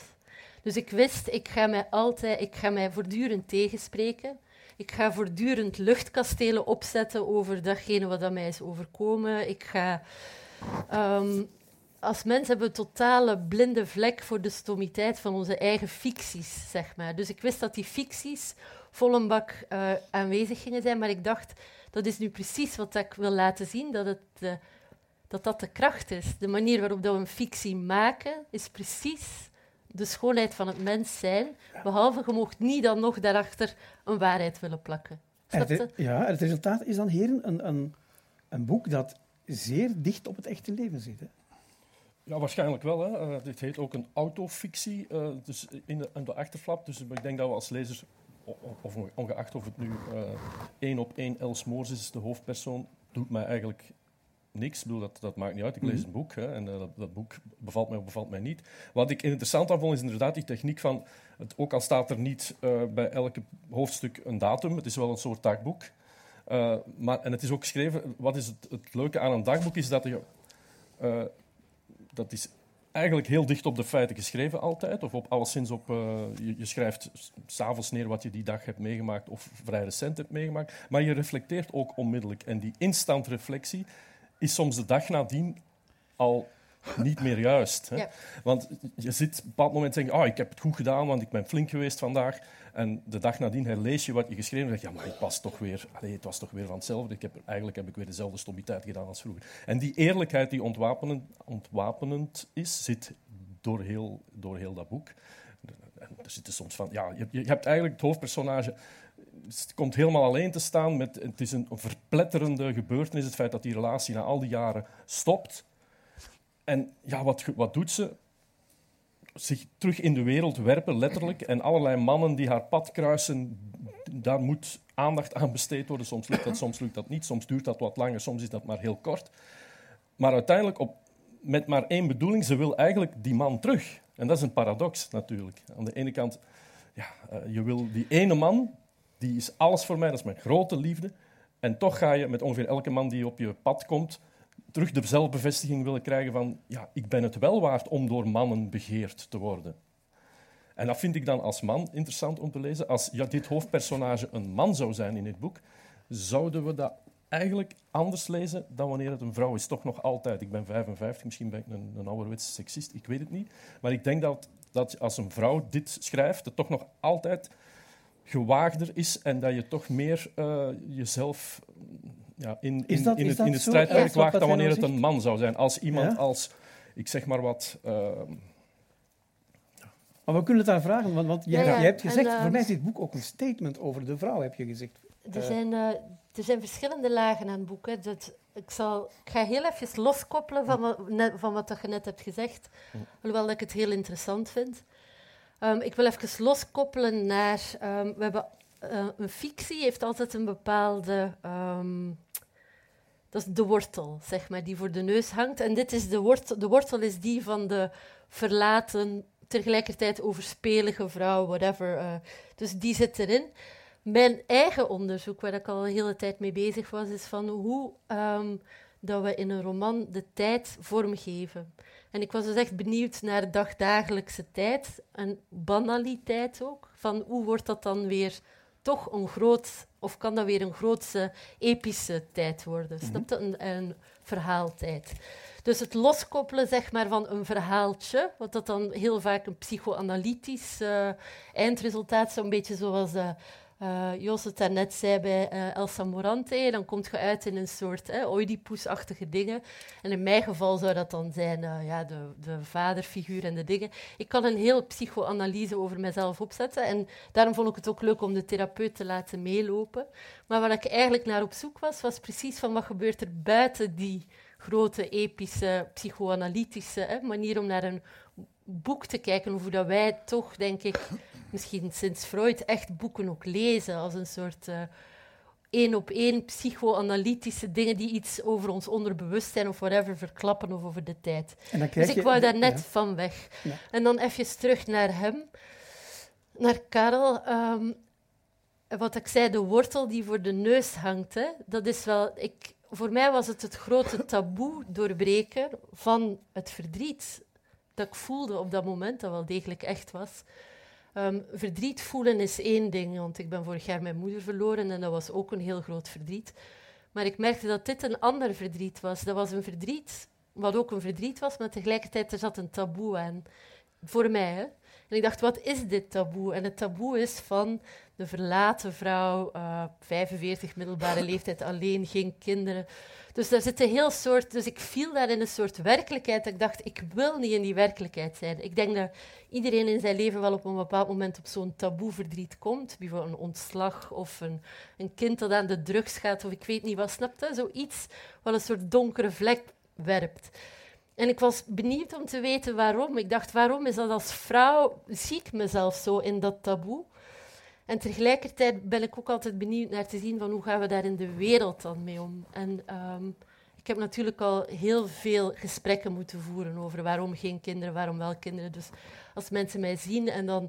Dus ik wist, ik ga mij altijd, ik ga mij voortdurend tegenspreken. Ik ga voortdurend luchtkastelen opzetten over datgene wat aan mij is overkomen. Ik ga um, als mens hebben we een totale blinde vlek voor de stomiteit van onze eigen ficties, zeg maar. Dus ik wist dat die ficties vol een bak uh, aanwezig gingen zijn, maar ik dacht, dat is nu precies wat ik wil laten zien, dat het, uh, dat, dat de kracht is. De manier waarop dat we een fictie maken, is precies de schoonheid van het mens zijn, behalve je mocht niet dan nog daarachter een waarheid willen plakken. Het, ja, het resultaat is dan, heren, een, een, een boek dat zeer dicht op het echte leven zit. Hè? Ja, waarschijnlijk wel. Hè. Uh, dit heet ook een autofictie, uh, dus in de, in de achterflap. Dus ik denk dat we als lezers, of ongeacht of het nu uh, één op één Els Moors is, de hoofdpersoon, doet mij eigenlijk niks. Ik bedoel, dat, dat maakt niet uit. Ik lees mhm. een boek hè, en dat, dat, boek bevalt mij of bevalt mij niet. Wat ik interessant aan vond, is inderdaad die techniek van... Het, ook al staat er niet bij elke hoofdstuk een datum, het is wel een soort dagboek. maar, en het is ook geschreven... Wat is het, het leuke aan een dagboek, is dat je dat is eigenlijk heel dicht op de feiten geschreven altijd. Of op alleszins op, je, je, schrijft s'avonds neer wat je die dag hebt meegemaakt of vrij recent hebt meegemaakt. Maar je reflecteert ook onmiddellijk. En die instant reflectie is soms de dag nadien al niet meer juist. Hè? Want je zit op een bepaald moment te denken, oh, ik heb het goed gedaan, want ik ben flink geweest vandaag. En de dag nadien herlees je wat je geschreven hebt. Ja, maar het was toch weer, allez, het was toch weer van hetzelfde. Ik heb, eigenlijk heb ik weer dezelfde stomiteit gedaan als vroeger. En die eerlijkheid die ontwapenend, ontwapenend is, zit door heel, door heel dat boek. er zitten soms van, ja, je, je hebt eigenlijk het hoofdpersonage komt helemaal alleen te staan. Met, het is een verpletterende gebeurtenis, het feit dat die relatie na al die jaren stopt. En ja, wat, wat doet ze? Zich terug in de wereld werpen, letterlijk. En allerlei mannen die haar pad kruisen, daar moet aandacht aan besteed worden. Soms lukt dat, soms lukt dat niet. Soms duurt dat wat langer, soms is dat maar heel kort. Maar uiteindelijk, op, met maar één bedoeling, ze wil eigenlijk die man terug. En dat is een paradox natuurlijk. Aan de ene kant, ja, uh, je wil die ene man, die is alles voor mij, dat is mijn grote liefde. En toch ga je met ongeveer elke man die op je pad komt, terug de zelfbevestiging willen krijgen van ja, ik ben het wel waard om door mannen begeerd te worden. En dat vind ik dan als man interessant om te lezen. Als ja, dit hoofdpersonage een man zou zijn in het boek, zouden we dat eigenlijk anders lezen dan wanneer het een vrouw is. Toch nog altijd. Ik ben 55, misschien ben ik een, een ouderwetse seksist, ik weet het niet. Maar ik denk dat, dat als een vrouw dit schrijft, het toch nog altijd gewaagder is en dat je toch meer uh, jezelf ja, in, in, dat, in, het, in het strijdperk waagt dan wanneer nou het een man zou zijn. Als iemand Ja? als, ik zeg maar wat... uh, Maar we kunnen het daar vragen, want, want jij, Ja, ja. jij hebt gezegd, En, voor ehm, mij is dit boek ook een statement over de vrouw, heb je gezegd. Er Eh. zijn, eh, er zijn verschillende lagen aan het boek. Hè. Dat, ik, zal, ik ga heel even loskoppelen van, van wat je net hebt gezegd. Hoewel dat ik het heel interessant vind. Ehm, ik wil even loskoppelen naar... ehm, we hebben, eh, een fictie heeft altijd een bepaalde... ehm, dat is de wortel, zeg maar, die voor de neus hangt. En dit is de wortel, de wortel is die van de verlaten, tegelijkertijd overspelige vrouw, whatever. eh. dus die zit erin. Mijn eigen onderzoek, waar ik al een hele tijd mee bezig was, is van hoe dat we in een roman de tijd vormgeven. En ik was dus echt benieuwd naar dagdagelijkse tijd en banaliteit ook. Van hoe wordt dat dan weer toch een groot, of kan dat weer een grootse epische tijd worden? Snap je? Een, een verhaaltijd. Dus het loskoppelen zeg maar, van een verhaaltje, wat dat dan heel vaak een psychoanalytisch eh, eindresultaat, zo'n beetje zoals eh eh, Jos het daarnet zei bij eh, Elsa Morante, dan kom je uit in een soort eh, Oedipus-achtige dingen. En in mijn geval zou dat dan zijn eh, ja, de, de vaderfiguur en de dingen. Ik kan een heel psychoanalyse over mezelf opzetten en daarom vond ik het ook leuk om de therapeut te laten meelopen. Maar waar ik eigenlijk naar op zoek was, was precies van wat gebeurt er buiten die grote, epische, psychoanalytische hè, manier om naar een boek te kijken, hoe dat wij toch, denk ik, misschien sinds Freud, echt boeken ook lezen als een soort eh, één op één psychoanalytische dingen die iets over ons onderbewustzijn of whatever verklappen of over de tijd. Dus ik wou daar net ja. van weg. Ja. En dan even terug naar hem, naar Karel. ehm, wat ik zei, de wortel die voor de neus hangt, hè, dat is wel... Ik, voor mij was het het grote taboe doorbreken van het verdriet dat ik voelde op dat moment, dat wel degelijk echt was. Ehm, verdriet voelen is één ding, want ik ben vorig jaar mijn moeder verloren en dat was ook een heel groot verdriet. Maar ik merkte dat dit een ander verdriet was. Dat was een verdriet, wat ook een verdriet was, maar tegelijkertijd er zat een taboe aan. Voor mij, hè. En ik dacht, wat is dit taboe? En het taboe is van de verlaten vrouw, eh 45, middelbare leeftijd, alleen, geen kinderen. Dus daar zit een heel soort... Dus ik viel daar in een soort werkelijkheid. dat Ik dacht, ik wil niet in die werkelijkheid zijn. Ik denk dat iedereen in zijn leven wel op een bepaald moment op zo'n taboe verdriet komt. Bijvoorbeeld een ontslag of een, een kind dat aan de drugs gaat of ik weet niet wat, snap je? Zoiets wat een soort donkere vlek werpt. En ik was benieuwd om te weten waarom. Ik dacht, waarom is dat als vrouw, zie ik mezelf zo in dat taboe? En tegelijkertijd ben ik ook altijd benieuwd naar te zien van hoe gaan we daar in de wereld dan mee om. En ehm, ik heb natuurlijk al heel veel gesprekken moeten voeren over waarom geen kinderen, waarom wel kinderen. Dus als mensen mij zien en dan...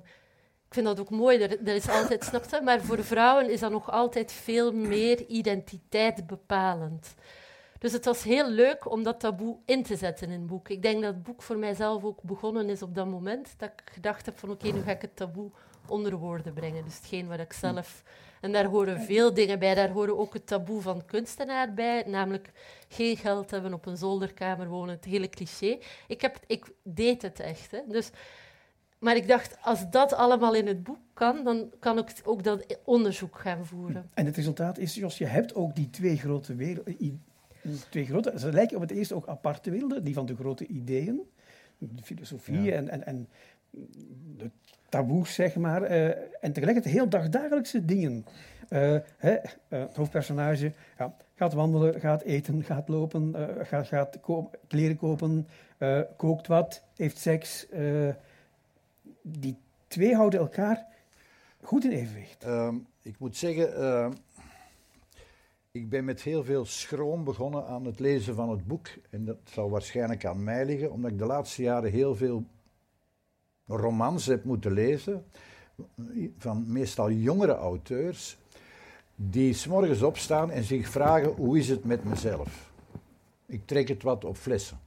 Ik vind dat ook mooi, er, is altijd, snap je? Maar voor vrouwen is dat nog altijd veel meer identiteit bepalend. Dus het was heel leuk om dat taboe in te zetten in het boek. Ik denk dat het boek voor mijzelf ook begonnen is op dat moment dat ik gedacht heb van oké, nu ga ik het taboe onder woorden brengen. Dus hetgeen wat ik zelf... En daar horen veel dingen bij. Daar horen ook het taboe van kunstenaar bij, namelijk geen geld hebben, op een zolderkamer wonen, het hele cliché. Ik, heb, ik deed het echt. Hè. Dus, maar ik dacht, als dat allemaal in het boek kan, dan kan ik ook dat onderzoek gaan voeren. En het resultaat is, Jos, je hebt ook die twee grote werelden. Twee grote, ze lijken op het eerste ook aparte werelden, die van de grote ideeën, de filosofie Ja. en, en, en de taboes, zeg maar. eh, en tegelijkertijd heel dagdagelijkse dingen. Eh, hè, eh, het hoofdpersonage ja, gaat wandelen, gaat eten, gaat lopen, eh, gaat, gaat kleren kopen, eh, kookt wat, heeft seks. eh, die twee houden elkaar goed in evenwicht. Ehm, ik moet zeggen, ehm, ik ben met heel veel schroom begonnen aan het lezen van het boek. En dat zal waarschijnlijk aan mij liggen, omdat ik de laatste jaren heel veel romans heb moeten lezen. Van meestal jongere auteurs, die s'morgens opstaan en zich vragen: hoe is het met mezelf? Ik trek het wat op flessen.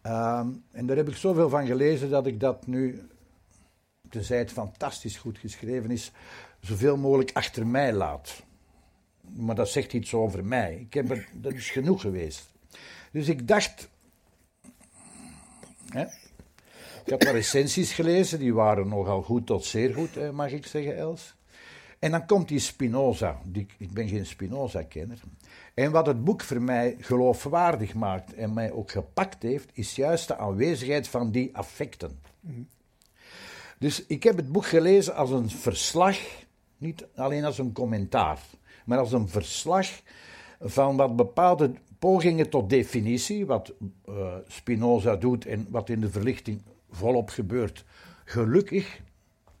Ehm, en daar heb ik zoveel van gelezen dat ik dat nu tenzij het fantastisch goed geschreven is, zoveel mogelijk achter mij laat. Maar dat zegt iets over mij. Ik heb er, dat is genoeg geweest. Dus ik dacht. Hè, ik had wat recensies gelezen, die waren nogal goed tot zeer goed, hè, mag ik zeggen, Els. En dan komt die Spinoza. Die, ik ben geen Spinoza-kenner. En wat het boek voor mij geloofwaardig maakt en mij ook gepakt heeft, is juist de aanwezigheid van die affecten. Dus ik heb het boek gelezen als een verslag, niet alleen als een commentaar, maar als een verslag van wat bepaalde pogingen tot definitie, wat uh, Spinoza doet en wat in de verlichting volop gebeurt. Gelukkig,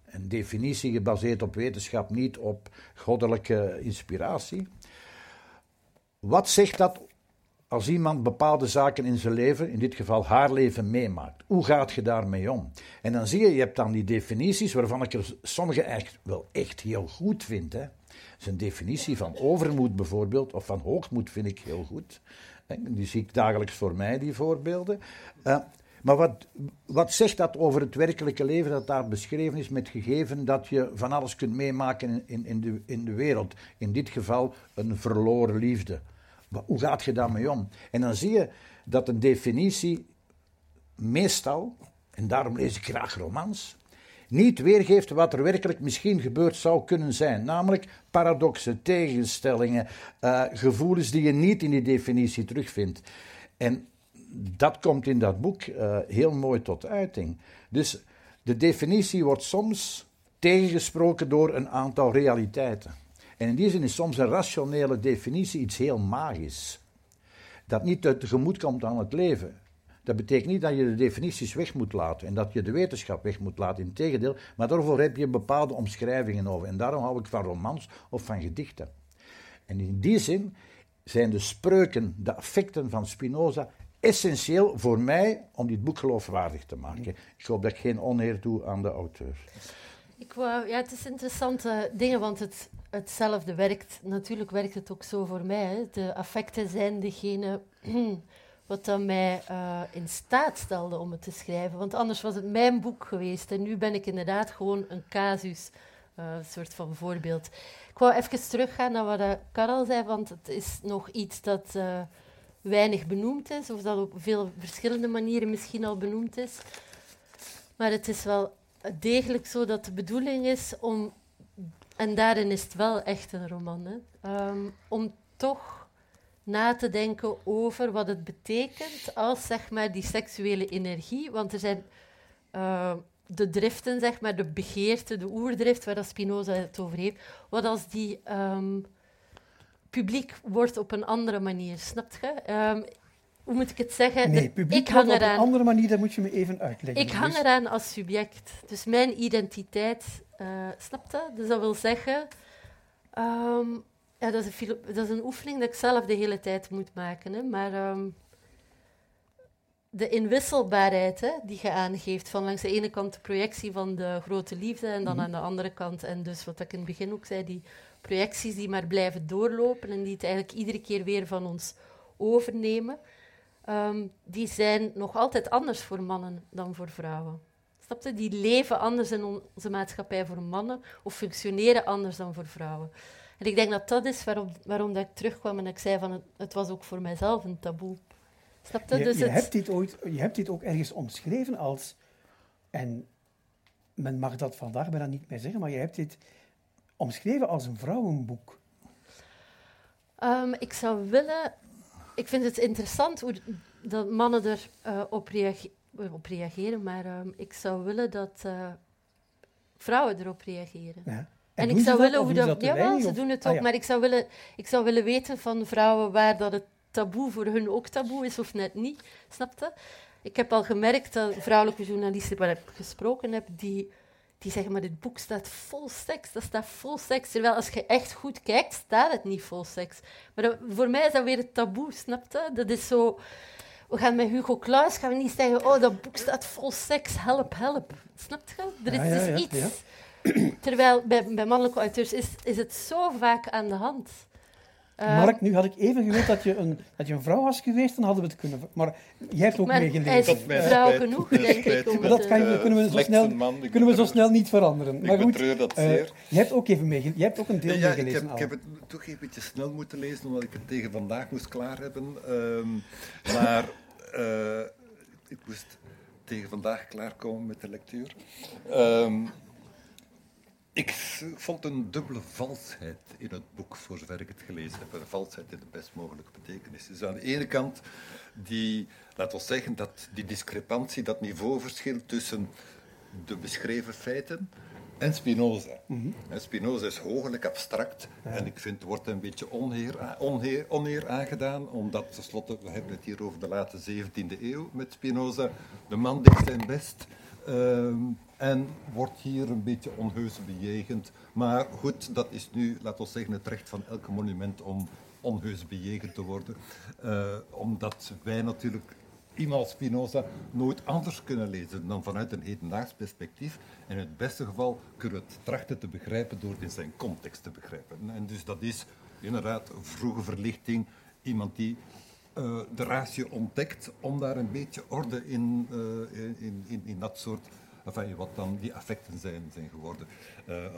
een definitie gebaseerd op wetenschap, niet op goddelijke inspiratie. Wat zegt dat als iemand bepaalde zaken in zijn leven, in dit geval haar leven, meemaakt? Hoe gaat je daarmee om? En dan zie je, je hebt dan die definities waarvan ik er sommige echt wel echt heel goed vind. Zijn definitie van overmoed bijvoorbeeld, of van hoogmoed vind ik heel goed. Die zie ik dagelijks voor mij, die voorbeelden. Uh, maar wat, wat zegt dat over het werkelijke leven dat daar beschreven is, met gegeven dat je van alles kunt meemaken in, in, de, in de wereld? In dit geval een verloren liefde. Hoe gaat je daarmee om? En dan zie je dat een definitie meestal, en daarom lees ik graag romans, niet weergeeft wat er werkelijk misschien gebeurd zou kunnen zijn. Namelijk paradoxen, tegenstellingen, uh, gevoelens die je niet in die definitie terugvindt. En dat komt in dat boek uh, heel mooi tot uiting. Dus de definitie wordt soms tegengesproken door een aantal realiteiten. En in die zin is soms een rationele definitie iets heel magisch. Dat niet tegemoet komt aan het leven. Dat betekent niet dat je de definities weg moet laten en dat je de wetenschap weg moet laten. Integendeel, maar daarvoor heb je bepaalde omschrijvingen over. En daarom hou ik van romans of van gedichten. En in die zin zijn de spreuken, de affecten van Spinoza essentieel voor mij om dit boek geloofwaardig te maken. Ik hoop dat ik geen oneer doe aan de auteur. Ik wou, ja, het is interessante dingen, want het, hetzelfde werkt. Natuurlijk werkt het ook zo voor mij. De affecten zijn degene wat dan mij uh, in staat stelde om het te schrijven. Want anders was het mijn boek geweest. En nu ben ik inderdaad gewoon een casus, een soort van voorbeeld. Ik wou even teruggaan naar wat uh, Karel zei, want het is nog iets dat weinig benoemd is, of dat op veel verschillende manieren misschien al benoemd is. Maar het is wel degelijk zo dat de bedoeling is om, en daarin is het wel echt een roman, hè, um, om toch na te denken over wat het betekent als zeg maar, die seksuele energie. Want er zijn uh, de driften, zeg maar, de begeerte, de oerdrift, waar Spinoza het over heeft. Wat als die um, publiek wordt op een andere manier, snap je? Um, hoe moet ik het zeggen? Nee, publiek ik hang op een andere manier, dat moet je me even uitleggen. Ik hang dus. eraan als subject. Dus mijn identiteit, uh, snap je? Dus dat wil zeggen... Um, ja, dat, is een dat is een oefening dat ik zelf de hele tijd moet maken. Hè. Maar um, de inwisselbaarheid hè, die je aangeeft, van langs de ene kant de projectie van de grote liefde en dan mm aan de andere kant, en dus wat ik in het begin ook zei, die projecties die maar blijven doorlopen en die het eigenlijk iedere keer weer van ons overnemen, um, die zijn nog altijd anders voor mannen dan voor vrouwen. Snap je? Die leven anders in onze maatschappij voor mannen of functioneren anders dan voor vrouwen. En ik denk dat dat is waarom, waarom dat ik terugkwam en ik zei van het, het was ook voor mijzelf een taboe. Snap je? Je, dus je hebt dit ooit, je hebt dit ook ergens omschreven als, en men mag dat vandaag bijna niet meer zeggen, maar je hebt dit omschreven als een vrouwenboek. Um, ik zou willen... Ik vind het interessant hoe dat mannen erop uh, op, reage op reageren, maar um, ik zou willen dat uh, vrouwen erop reageren. Ja. En, en ik zou willen hoe dat. ja, ze doen het ah, ook, maar ik zou, willen, ik zou willen weten van vrouwen waar dat het taboe voor hun ook taboe is of net niet. Snap je? Ik heb al gemerkt dat vrouwelijke journalisten waar ik gesproken heb, die, die zeggen, maar dit boek staat vol seks, dat staat vol seks. Terwijl als je echt goed kijkt, staat het niet vol seks. Maar voor mij is dat weer het taboe, snap je? Dat is zo... We gaan met Hugo Claus gaan we niet zeggen, oh, dat boek staat vol seks, help, help. Snap je? Er is ja, dus iets... Terwijl bij, bij mannelijke auteurs is, is het zo vaak aan de hand. Eh, Mark, nu had ik even gewild dat je, een, dat je een vrouw was geweest, dan hadden we het kunnen... Maar jij hebt ook hij meegelezen. is vrouw spijt. genoeg, denk ik. spijt. Om Maar dat het, kan eh, je- kunnen we zo snel- man, ik Kunnen we zo snel niet veranderen. Ik Maar goed, betreur dat eh, zeer. je hebt ook even meegelezen. Je hebt ook een deel Ja, ik meegelezen heb, al. ik heb het toch even een beetje snel moeten lezen, omdat ik het tegen vandaag moest klaar hebben. Ehm, maar eh, ik moest tegen vandaag klaarkomen met de lectuur. Ehm, ik vond een dubbele valsheid in het boek, voor zover ik het gelezen heb. Een valsheid in de best mogelijke betekenis. Dus aan de ene kant, die, laten we zeggen, dat die discrepantie, dat niveauverschil tussen de beschreven feiten en Spinoza. En Spinoza is hooglijk abstract en ik vind, er wordt een beetje onheer, onheer, oneer aangedaan, omdat tenslotte, we hebben het hier over de late 17e eeuw met Spinoza, de man deed zijn best ehm, en wordt hier een beetje onheus bejegend. Maar goed, dat is nu, laten we zeggen, het recht van elke monument om onheus bejegend te worden, Eh, omdat wij natuurlijk iemand Spinoza nooit anders kunnen lezen dan vanuit een hedendaags perspectief. En in het beste geval kunnen we het trachten te begrijpen door het in zijn context te begrijpen. En dus dat is inderdaad vroege verlichting, iemand die eh, de ratio ontdekt om daar een beetje orde in, eh, in, in, in dat soort, enfin, wat dan die affecten zijn, zijn geworden, eh, eh,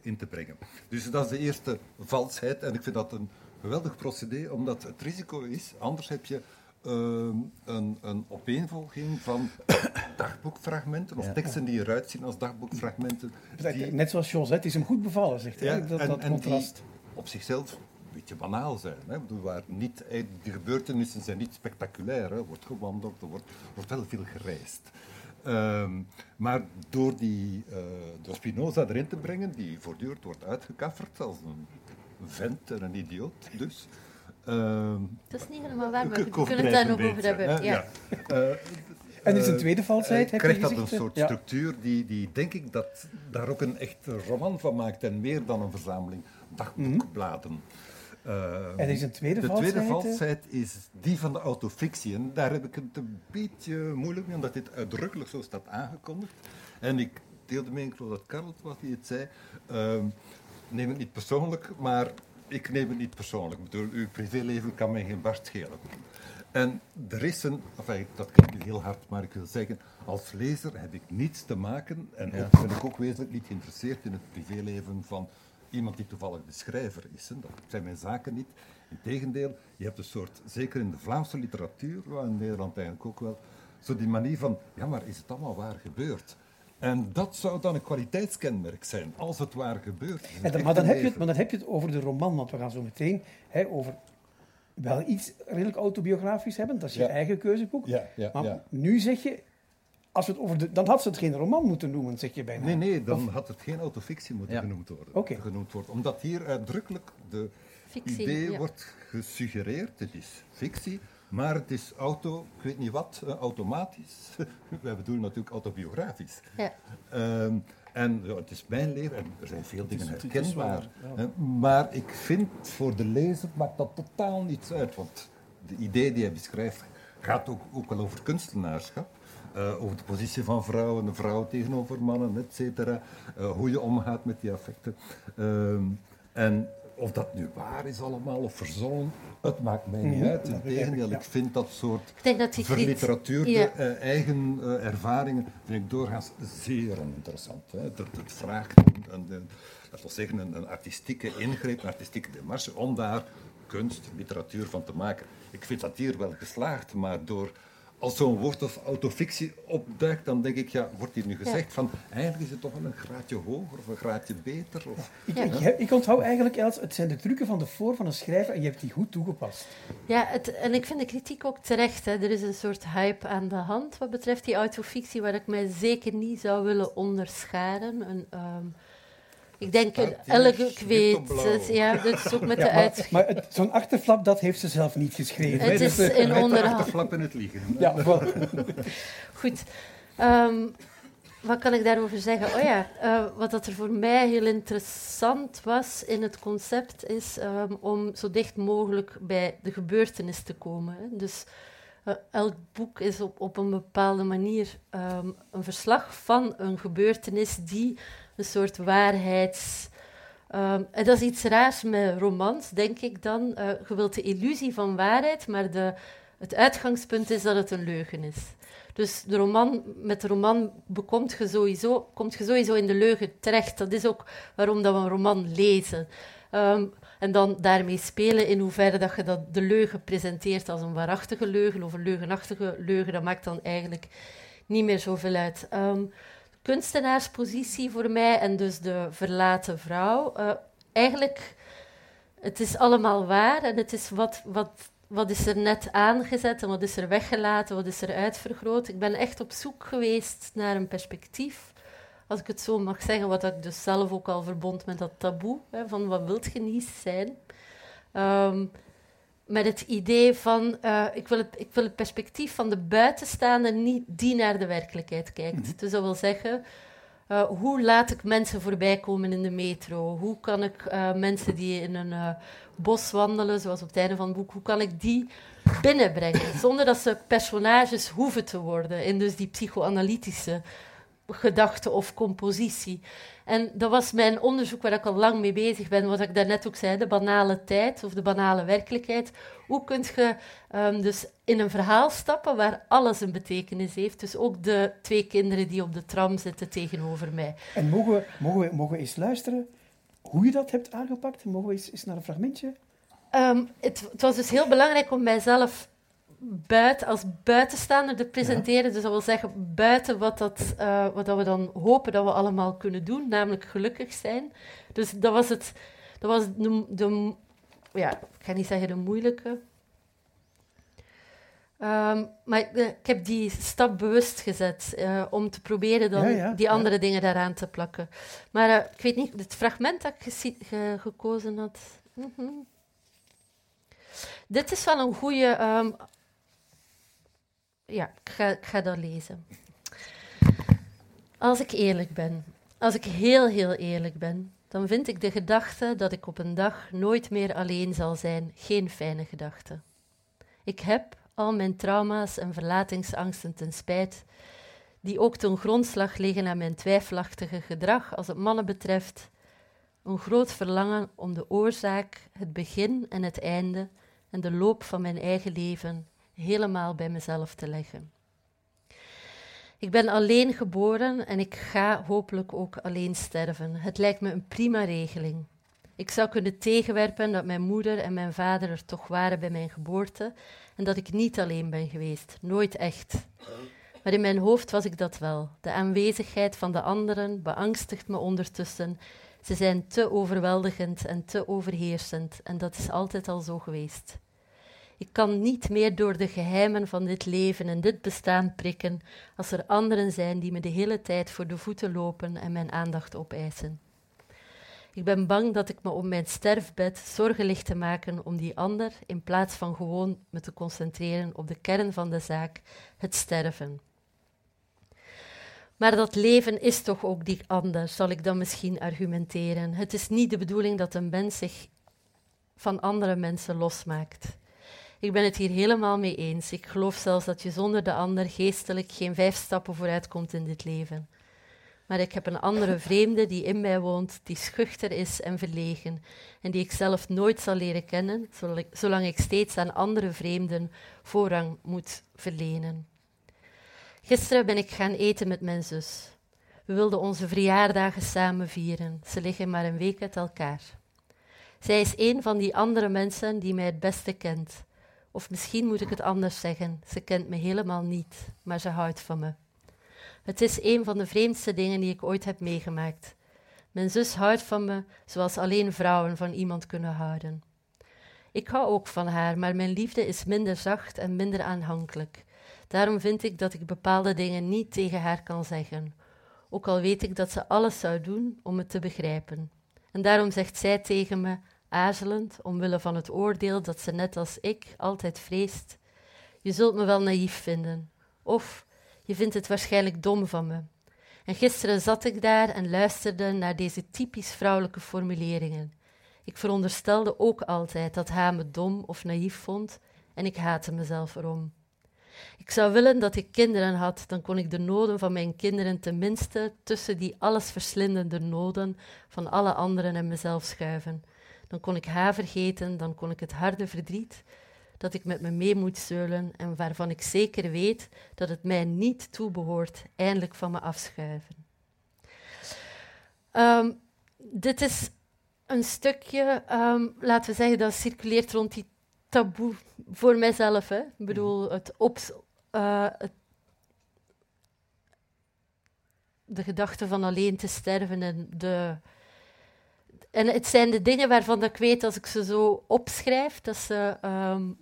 in te brengen. Dus dat is de eerste valsheid en ik vind dat een geweldig procedé, omdat het risico is, anders heb je ehm, een, een opeenvolging van dagboekfragmenten of teksten die eruit zien als dagboekfragmenten. die- Net zoals Jos, hè, het is hem goed bevallen, zegt hij. ja, dat, en, dat en contrast. die op zichzelf een beetje banaal zijn. Hè? Bedoel, waar niet, eh, de gebeurtenissen zijn niet spectaculair. Hè? Er wordt gewandeld, er wordt, er wordt wel veel gereisd. Ehm, maar door, die, eh, door Spinoza erin te brengen, die voortdurend wordt uitgekafferd als een vent en een idioot dus. Ehm, Het is niet helemaal waar, maar ik- we kunnen het daar nog over hebben. hè? Ja. Eh, En is een tweede valsheid, eh, je krijgt dat een soort Ja. structuur die, die, denk ik, dat daar ook een echte roman van maakt en meer dan een verzameling dagboekbladen. Mhm. En er is een tweede de valsheid, tweede hè? valsheid is die van de autofictie. En daar heb ik het een beetje moeilijk mee, omdat dit uitdrukkelijk zo staat aangekondigd. En ik deelde mee, ik geloof dat Karel het was die het zei, ehm, neem het niet persoonlijk, maar ik neem het niet persoonlijk. Ik bedoel, uw privéleven kan mij geen barst schelen. En er is een, enfin, dat klinkt nu heel hard, maar ik wil zeggen, als lezer heb ik niets te maken en ook, ben ik ook wezenlijk niet geïnteresseerd in het privéleven van iemand die toevallig de schrijver is. Hè. Dat zijn mijn zaken niet. Integendeel, je hebt een soort, zeker in de Vlaamse literatuur, maar in Nederland eigenlijk ook wel, zo die manier van, ja maar is het allemaal waar gebeurd? En dat zou dan een kwaliteitskenmerk zijn, als het waar gebeurt. En dan- maar, dan heb je het, maar dan heb je het over de roman, want we gaan zo meteen hè, over wel iets redelijk autobiografisch hebben. Dat is je Ja. eigen keuzeboek. Ja, ja, maar nu zeg je, als we het over de, dan had ze het geen roman moeten noemen, zeg je bijna. Nee, nee, dan had het geen autofictie moeten Ja. genoemd, worden, Oké. genoemd worden. Omdat hier uitdrukkelijk de Fictie, idee ja. wordt gesuggereerd. Het is fictie, maar het is auto, ik weet niet wat, eh, automatisch. Wij bedoelen natuurlijk autobiografisch. Ja. Ehm, en ja, het is mijn leven en er zijn veel dingen herkenbaar. Maar ik vind voor de lezer maakt dat totaal niets uit. Want de idee die hij beschrijft gaat ook, ook wel over kunstenaarschap. Eh, over de positie van vrouwen, de vrouw tegenover mannen, et cetera. Eh, hoe je omgaat met die affecten. Ehm, en of dat nu waar is allemaal of verzonnen, het maakt mij niet Mhm, uit. dat Integendeel, ik vind dat soort Ik denk dat die kritiek- verliteratuurde Ja. eh, eigen eh, ervaringen vind ik doorgaans zeer oninteressant. Hè. Dat, het vraagt een, een, een, laten we zeggen, een, een artistieke ingreep, een artistieke demarche om daar kunst, literatuur van te maken. Ik vind dat hier wel geslaagd, maar door als zo'n woord als autofictie opduikt, dan denk ik, ja, wordt hier nu gezegd van eigenlijk is het toch wel een graadje hoger of een graadje beter? Of, Ik, Ja. ik, onthoud eigenlijk, Els, het zijn de trucken van de voor van een schrijver en je hebt die goed toegepast. Ja, het, en ik vind de kritiek ook terecht. Hè. Er is een soort hype aan de hand wat betreft die autofictie, waar ik mij zeker niet zou willen onderscharen. Een, ehm, ik denk, elk wit weet, op blauw. het, ja, dat is ook met de Ja, uit... maar het- zo'n achterflap, dat heeft ze zelf niet geschreven. Het is in onderhand. achterflap in het liegen. ja, wel. Goed. Ehm, wat kan ik daarover zeggen? Oh ja, eh, wat dat er voor mij heel interessant was in het concept, is ehm, om zo dicht mogelijk bij de gebeurtenis te komen. Hè. Dus eh, elk boek is op, op een bepaalde manier ehm, een verslag van een gebeurtenis die een soort waarheids Ehm, en dat is iets raars met romans, denk ik dan. Uh, je wilt de illusie van waarheid, maar de, het uitgangspunt is dat het een leugen is. Dus de roman, met de roman bekomt je sowieso, komt je sowieso in de leugen terecht. Dat is ook waarom dat we een roman lezen. Um, en dan daarmee spelen in hoeverre dat je dat de leugen presenteert als een waarachtige leugen of een leugenachtige leugen, dat maakt dan eigenlijk niet meer zoveel uit. Um, kunstenaarspositie voor mij en dus de verlaten vrouw. Uh, eigenlijk, het is allemaal waar en het is wat, wat, wat is er net aangezet en wat is er weggelaten, wat is er uitvergroot. Ik ben echt op zoek geweest naar een perspectief als ik het zo mag zeggen, wat ik dus zelf ook al verbond met dat taboe, hè, van wat wilt je niet zijn. Um, met het idee van, uh, ik, wil het, ik wil het perspectief van de buitenstaander niet die naar de werkelijkheid kijkt. Mm Dus dat wil zeggen, uh, hoe laat ik mensen voorbij komen in de metro? Hoe kan ik uh, mensen die in een bos wandelen, zoals op het einde van het boek, hoe kan ik die binnenbrengen? Zonder dat ze personages hoeven te worden in dus die psychoanalytische gedachte of compositie. En dat was mijn onderzoek waar ik al lang mee bezig ben, wat ik daarnet ook zei, de banale tijd of de banale werkelijkheid. Hoe kun je um, dus in een verhaal stappen waar alles een betekenis heeft? Dus ook de twee kinderen die op de tram zitten tegenover mij. En mogen we, mogen we, mogen we eens luisteren hoe je dat hebt aangepakt? Mogen we eens, eens naar een fragmentje? Um, het, het was dus heel belangrijk om mijzelf buiten, als buitenstaander te presenteren. Dus dat wil zeggen, buiten wat, dat, uh, wat dat we dan hopen dat we allemaal kunnen doen, namelijk gelukkig zijn. Dus dat was het, dat was de, de ja, ik ga niet zeggen de moeilijke. Um, maar ik, eh, ik, heb die stap bewust gezet uh, om te proberen dan ja, ja, die andere dingen daaraan te plakken. Maar ik weet niet, het fragment dat ik ge gekozen had. Mm -hmm. Dit is wel een goede um, ja, ik ga, ga dat lezen. Als ik eerlijk ben, als ik heel, heel eerlijk ben, dan vind ik de gedachte dat ik op een dag nooit meer alleen zal zijn geen fijne gedachte. Ik heb al mijn trauma's en verlatingsangsten ten spijt, die ook ten grondslag liggen aan mijn twijfelachtige gedrag als het mannen betreft, een groot verlangen om de oorzaak, het begin en het einde en de loop van mijn eigen leven helemaal bij mezelf te leggen. Ik ben alleen geboren en ik ga hopelijk ook alleen sterven. Het lijkt me een prima regeling. Ik zou kunnen tegenwerpen dat mijn moeder en mijn vader er toch waren bij mijn geboorte en dat ik niet alleen ben geweest, nooit echt. Maar in mijn hoofd was ik dat wel. De aanwezigheid van de anderen beangstigt me ondertussen. Ze zijn te overweldigend en te overheersend en dat is altijd al zo geweest. Ik kan niet meer door de geheimen van dit leven en dit bestaan prikken als er anderen zijn die me de hele tijd voor de voeten lopen en mijn aandacht opeisen. Ik ben bang dat ik me op mijn sterfbed zorgen ligt te maken om die ander, in plaats van gewoon me te concentreren op de kern van de zaak, het sterven. Maar dat leven is toch ook die ander, zal ik dan misschien argumenteren. Het is niet de bedoeling dat een mens zich van andere mensen losmaakt. Ik ben het hier helemaal mee eens. Ik geloof zelfs dat je zonder de ander geestelijk geen vijf stappen vooruit komt in dit leven. Maar ik heb een andere vreemde die in mij woont, die schuchter is en verlegen, en die ik zelf nooit zal leren kennen, zolang ik steeds aan andere vreemden voorrang moet verlenen. Gisteren ben ik gaan eten met mijn zus. We wilden onze verjaardagen samen vieren. Ze liggen maar een week uit elkaar. Zij is een van die andere mensen die mij het beste kent. Of misschien moet ik het anders zeggen. Ze kent me helemaal niet, maar ze houdt van me. Het is een van de vreemdste dingen die ik ooit heb meegemaakt. Mijn zus houdt van me zoals alleen vrouwen van iemand kunnen houden. Ik hou ook van haar, maar mijn liefde is minder zacht en minder aanhankelijk. Daarom vind ik dat ik bepaalde dingen niet tegen haar kan zeggen, ook al weet ik dat ze alles zou doen om het te begrijpen. En daarom zegt zij tegen me: aarzelend omwille van het oordeel dat ze net als ik altijd vreest. Je zult me wel naïef vinden, of je vindt het waarschijnlijk dom van me. En gisteren zat ik daar en luisterde naar deze typisch vrouwelijke formuleringen. Ik veronderstelde ook altijd dat hij me dom of naïef vond, en ik haatte mezelf erom. Ik zou willen dat ik kinderen had, dan kon ik de noden van mijn kinderen tenminste tussen die allesverslindende noden van alle anderen en mezelf schuiven. Dan kon ik haar vergeten, dan kon ik het harde verdriet dat ik met me mee moet zeulen en waarvan ik zeker weet dat het mij niet toebehoort, eindelijk van me afschuiven. Ehm, dit is een stukje, ehm, laten we zeggen, dat circuleert rond die taboe voor mijzelf. Hè. Ik bedoel, het, op, uh, het de gedachte van alleen te sterven en de. En het zijn de dingen waarvan ik weet, als ik ze zo opschrijf, dat ze um,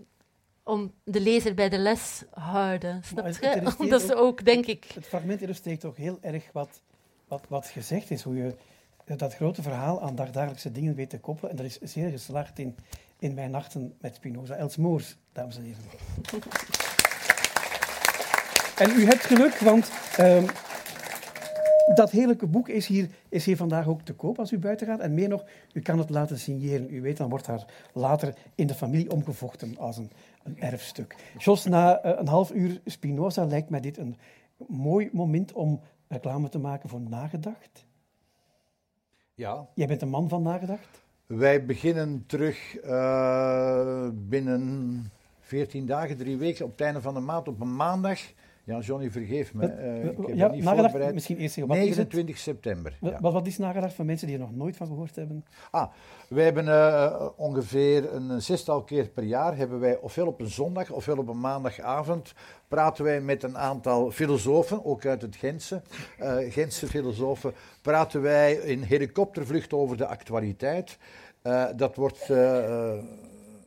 om de lezer bij de les houden. Snap je? Omdat ze ook, denk ik... Het fragment illustreert toch heel erg wat, wat, wat gezegd is, hoe je dat grote verhaal aan dagelijkse dingen weet te koppelen. En dat is zeer geslaagd in, in Mijn Nachten met Spinoza. Els Moors, dames en heren. en u hebt geluk, want um, dat heerlijke boek is hier, is hier vandaag ook te koop als u buiten gaat. En meer nog, u kan het laten signeren. U weet, dan wordt daar later in de familie omgevochten als een, een erfstuk. Jos, na uh, een half uur Spinoza lijkt mij dit een mooi moment om reclame te maken voor nagedacht. Ja. Jij bent een man van nagedacht? Wij beginnen terug uh, binnen 14 dagen, drie weken, op het einde van de maand, op een maandag. Ja, Johnny, vergeef me. Uh, ik heb ja, niet nagedacht, voorbereid. misschien eerst zeggen, wat 29 september. Wat, ja. wat is nagedacht van mensen die er nog nooit van gehoord hebben? Ah, wij hebben uh, ongeveer een zestal keer per jaar, hebben wij ofwel op een zondag ofwel op een maandagavond, praten wij met een aantal filosofen, ook uit het Gentse, uh, Gentse filosofen, praten wij in helikoptervlucht over de actualiteit. Dat wordt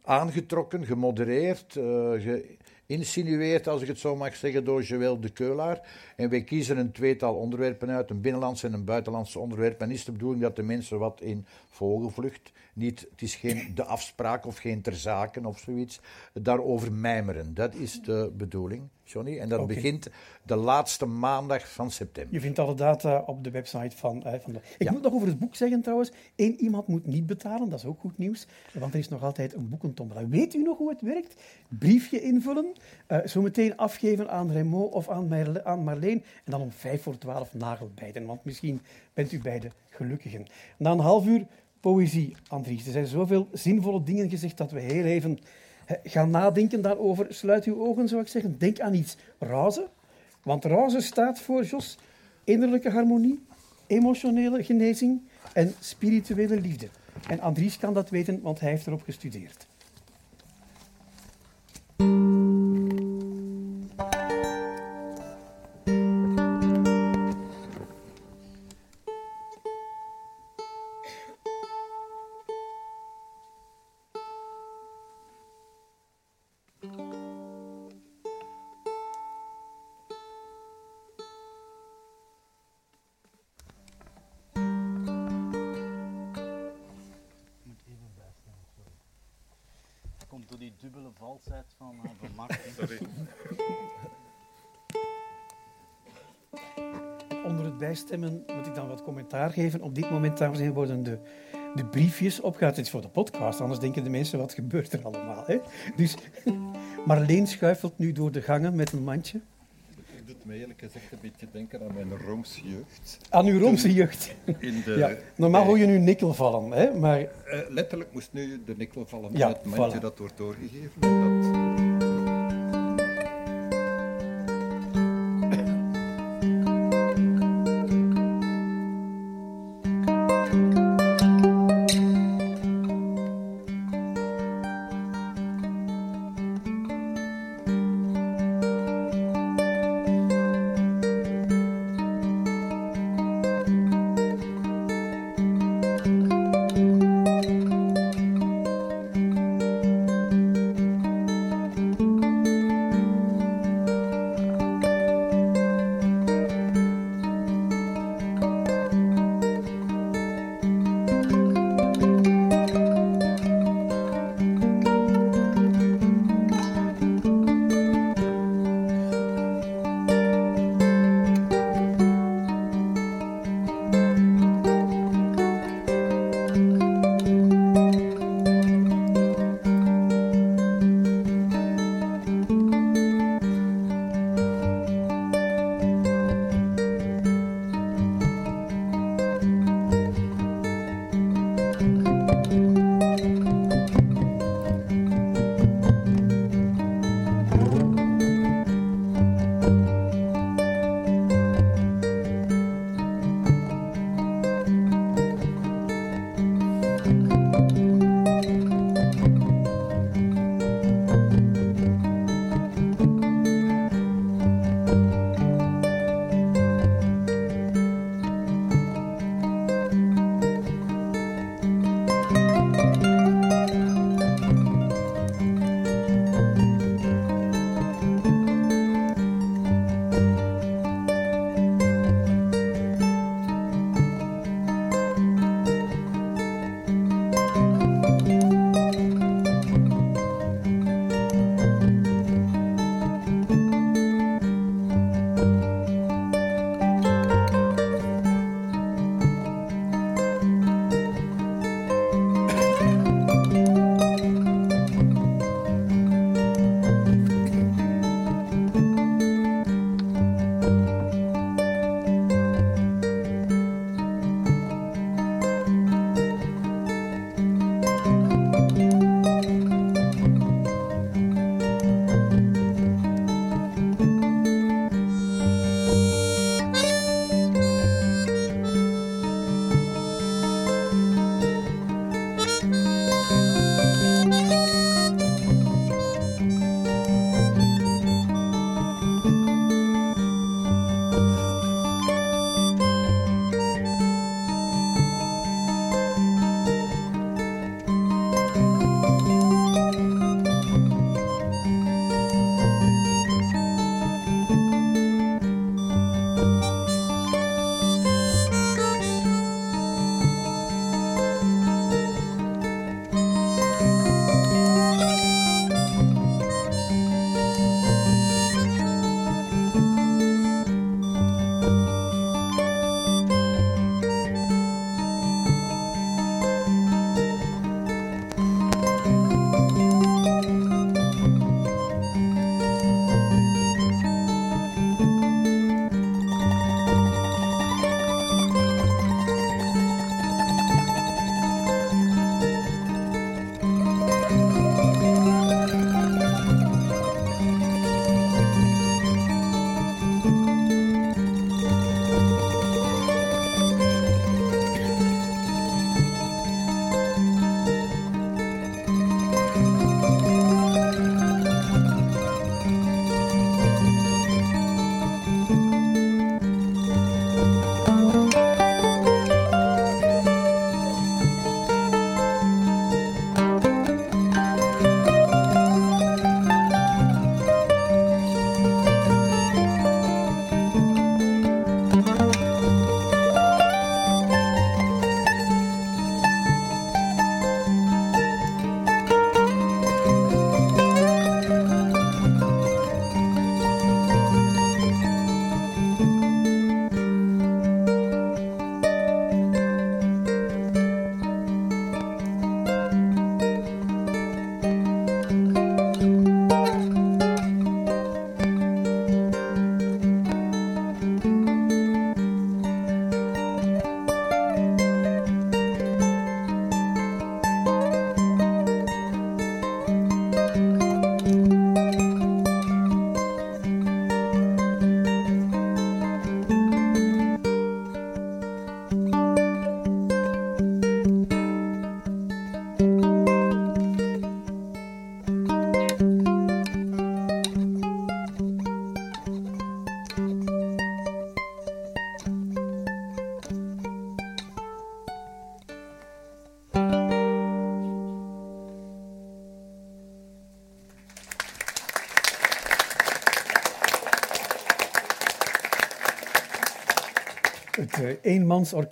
aangetrokken, gemodereerd, ge insinueerd, als ik het zo mag zeggen, door Joël de Keulaar. En wij kiezen een tweetal onderwerpen uit, een binnenlandse en een buitenlandse onderwerp. En is de bedoeling dat de mensen wat in vogelvlucht, niet, het is geen de afspraak of geen ter zaken of zoiets, daarover mijmeren. Dat is de bedoeling, Johnny. En dat begint de laatste maandag van september. Je vindt alle data op de website van... eh, van de... Ik Ja. moet nog over het boek zeggen trouwens. Eén iemand moet niet betalen, dat is ook goed nieuws. Want er is nog altijd een boekentombola. Weet u nog hoe het werkt? Briefje invullen, eh zo meteen afgeven aan Remo of aan, Marle- aan Marleen en dan om vijf voor twaalf nagelbijten. Want misschien bent u bij de gelukkigen. Na een half uur poëzie, Andries. Er zijn zoveel zinvolle dingen gezegd dat we heel even gaan nadenken daarover. Sluit uw ogen, zou ik zeggen. Denk aan iets. Razen. Want razen staat voor, Jos, innerlijke harmonie, emotionele genezing en spirituele liefde. En Andries kan dat weten, want hij heeft erop gestudeerd. Bijstemmen moet ik dan wat commentaar geven. Op dit moment, dames en heren, worden de, de briefjes opgehaald. Het is voor de podcast, anders denken de mensen, wat gebeurt er allemaal? Hè? Dus Marleen schuifelt nu door de gangen met een mandje. Het doet me eerlijk gezegd een beetje denken aan mijn Roomse jeugd. Aan uw Roomse jeugd. In de, Ja, normaal hoor je nu nikkel vallen, hè? maar Eh, letterlijk moest nu de nikkel vallen Ja, het mandje voilà. dat wordt doorgegeven. en Dat,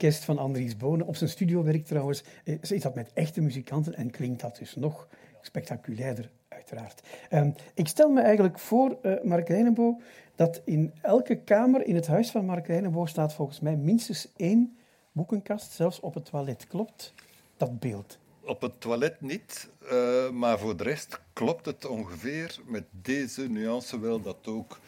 van Andries Bonen. Op zijn studiowerk trouwens eh, is dat met echte muzikanten en klinkt dat dus nog spectaculairder, uiteraard. Ehm, ik stel me eigenlijk voor, eh, Mark Reinebo, dat in elke kamer in het huis van Mark Reinebo staat volgens mij minstens één boekenkast, zelfs op het toilet. Klopt dat beeld? Op het toilet niet, eh, maar voor de rest klopt het ongeveer met deze nuance wel dat ook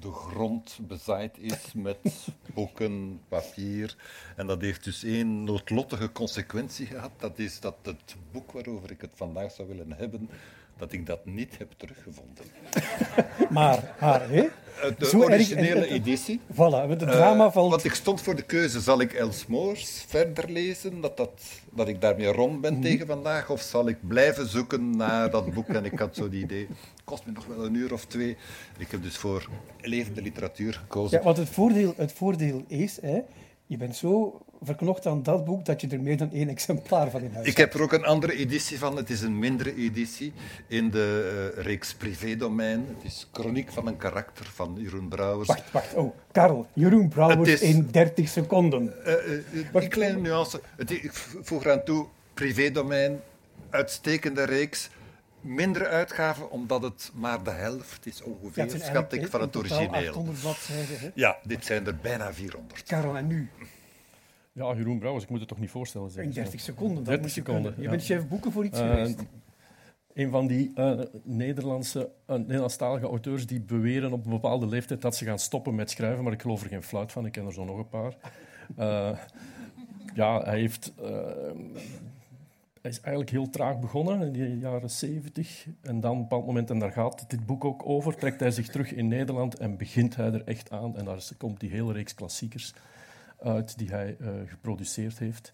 de grond bezaaid is met boeken, papier. En dat heeft dus één noodlottige consequentie gehad. Dat is dat het boek waarover ik het vandaag zou willen hebben, dat ik dat niet heb teruggevonden. Maar, maar hè? Eh, De Zo erg- originele en- en- editie. Voilà, het drama Eh, valt... Want ik stond voor de keuze, zal ik Els Moors verder lezen, dat, dat, dat ik daarmee rond ben Mhm. tegen vandaag, of zal ik blijven zoeken naar dat boek? En ik had zo die idee, het kost me nog wel een uur of twee. Ik heb dus voor levende literatuur gekozen. Ja, want het voordeel, het voordeel is, hè, je bent zo verknocht aan dat boek dat je er meer dan één exemplaar van in huis Ik heb er ook een andere editie van. Het is een mindere editie in de eh, reeks Privédomein. Het is Chroniek van een karakter van Jeroen Brouwers. Wacht, wacht. Oh, Karel, Jeroen Brouwers is- in 30 seconden. Eh, eh, een kleine nuance. Het, ik voeg eraan toe, privédomein, uitstekende reeks. Mindere uitgaven, omdat het maar de helft is Ja, ongeveer, zijn schat ik, van het origineel. 800 bladzijden. Hè? Ja, dit zijn er bijna 400. Karel, en nu? Ja, Jeroen Brouwers, ik moet het toch niet voorstellen. In zeggen ze. 30 seconden. Dat 30 moet je seconden. Je ja. bent chef boeken voor iets Eh, geweest. een van die eh, Nederlandse, uh, Nederlandstalige auteurs die beweren op een bepaalde leeftijd dat ze gaan stoppen met schrijven, maar ik geloof er geen fluit van, ik ken er zo nog een paar. Eh, ja, hij heeft... eh, hij is eigenlijk heel traag begonnen in de jaren 70. En dan op een bepaald moment, en daar gaat dit boek ook over, trekt hij zich terug in Nederland en begint hij er echt aan. En daar komt die hele reeks klassiekers uit die hij eh, geproduceerd heeft.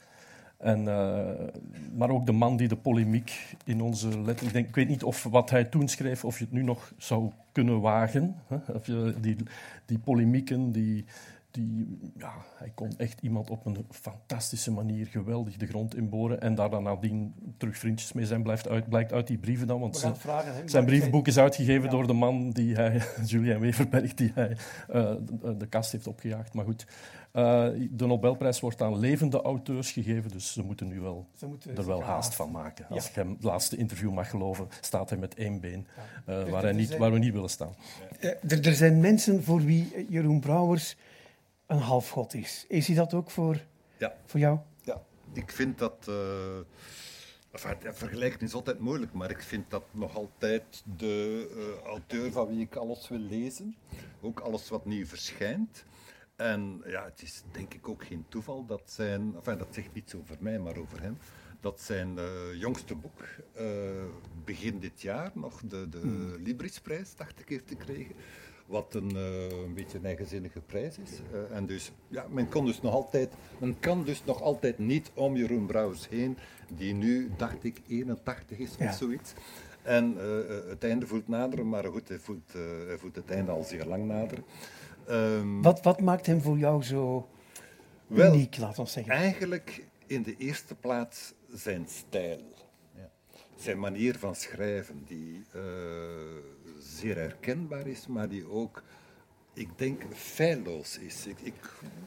En, eh, maar ook de man die de polemiek in onze letter... Ik, denk, ik weet niet of wat hij toen schreef, of je het nu nog zou kunnen wagen. Hè? Of je, die, die polemieken, die, die, ja, hij kon echt iemand op een fantastische manier geweldig de grond inboren en daar dan nadien terug vriendjes mee zijn, blijft uit, blijkt uit die brieven dan. Want zijn, vragen. Zijn brievenboek is uitgegeven Ja. door de man die hij, Julien Weverberg, die hij eh, de, de kast heeft opgejaagd. Maar goed, eh, de Nobelprijs wordt aan levende auteurs gegeven, dus ze moeten nu wel Ze moeten er wel haast van maken. Ja. Als ik hem het laatste interview mag geloven, staat hij met één been eh, Dus waar, hij niet, zijn- waar we niet willen staan. Eh, Er, er zijn mensen voor wie Jeroen Brouwers een halfgod is. Is hij dat ook voor, Ja. voor jou? Ja, ik vind dat. eh enfin, ja, vergelijken is altijd moeilijk, maar ik vind dat nog altijd de eh, auteur van wie ik alles wil lezen. Ook alles wat nieuw verschijnt. En ja, het is denk ik ook geen toeval dat zijn. Enfin, dat zegt niets over mij, maar over hem. Dat zijn eh, jongste boek eh, begin dit jaar nog de, de Librisprijs, dacht ik, heeft gekregen. Wat een, eh, een beetje een eigenzinnige prijs is. En dus, ja, men, kon dus nog altijd, men kan dus nog altijd niet om Jeroen Brouwers heen, die nu, dacht ik, 81 is Ja. of zoiets. En het einde voelt naderen, maar goed, hij voelt, hij voelt het einde al zeer lang naderen. Ehm, Wat, wat maakt hem voor jou zo Wel, uniek, laat ons zeggen? Eigenlijk in de eerste plaats zijn stijl. Ja. Zijn manier van schrijven, die eh, zeer herkenbaar is, maar die ook, ik denk, feilloos is. Ik, ik,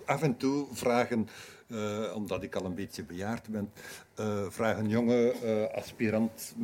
af en toe vragen, eh, omdat ik al een beetje bejaard ben, eh, vragen jonge eh, aspirant,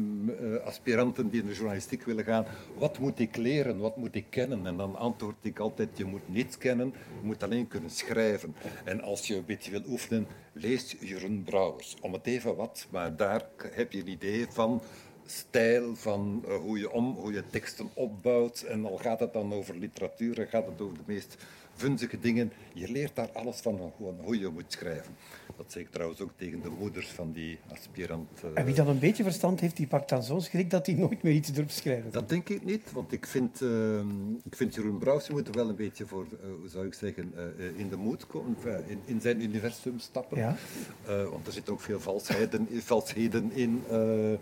aspiranten die in de journalistiek willen gaan, wat moet ik leren, wat moet ik kennen? En dan antwoord ik altijd, je moet niets kennen, je moet alleen kunnen schrijven. En als je een beetje wil oefenen, lees Jeroen Brouwers. Om het even wat, maar daar heb je een idee van stijl, van eh, hoe, je om, hoe je teksten opbouwt. En al gaat het dan over literatuur, en gaat het over de meest vunzige dingen. Je leert daar alles van, gewoon hoe je moet schrijven. Dat zeg ik trouwens ook tegen de moeders van die aspirant. eh, En wie dan een beetje verstand heeft, die pakt dan zo'n schrik dat hij nooit meer iets durft schrijven. dat denk ik niet, want ik vind, eh, ik vind Jeroen Brouwers moet er wel een beetje voor, eh, hoe zou ik zeggen, eh, eh, in de moed komen, in, in zijn universum stappen. Ja. Eh, want er zitten ook veel valsheden, valsheden in eh, eh, eh,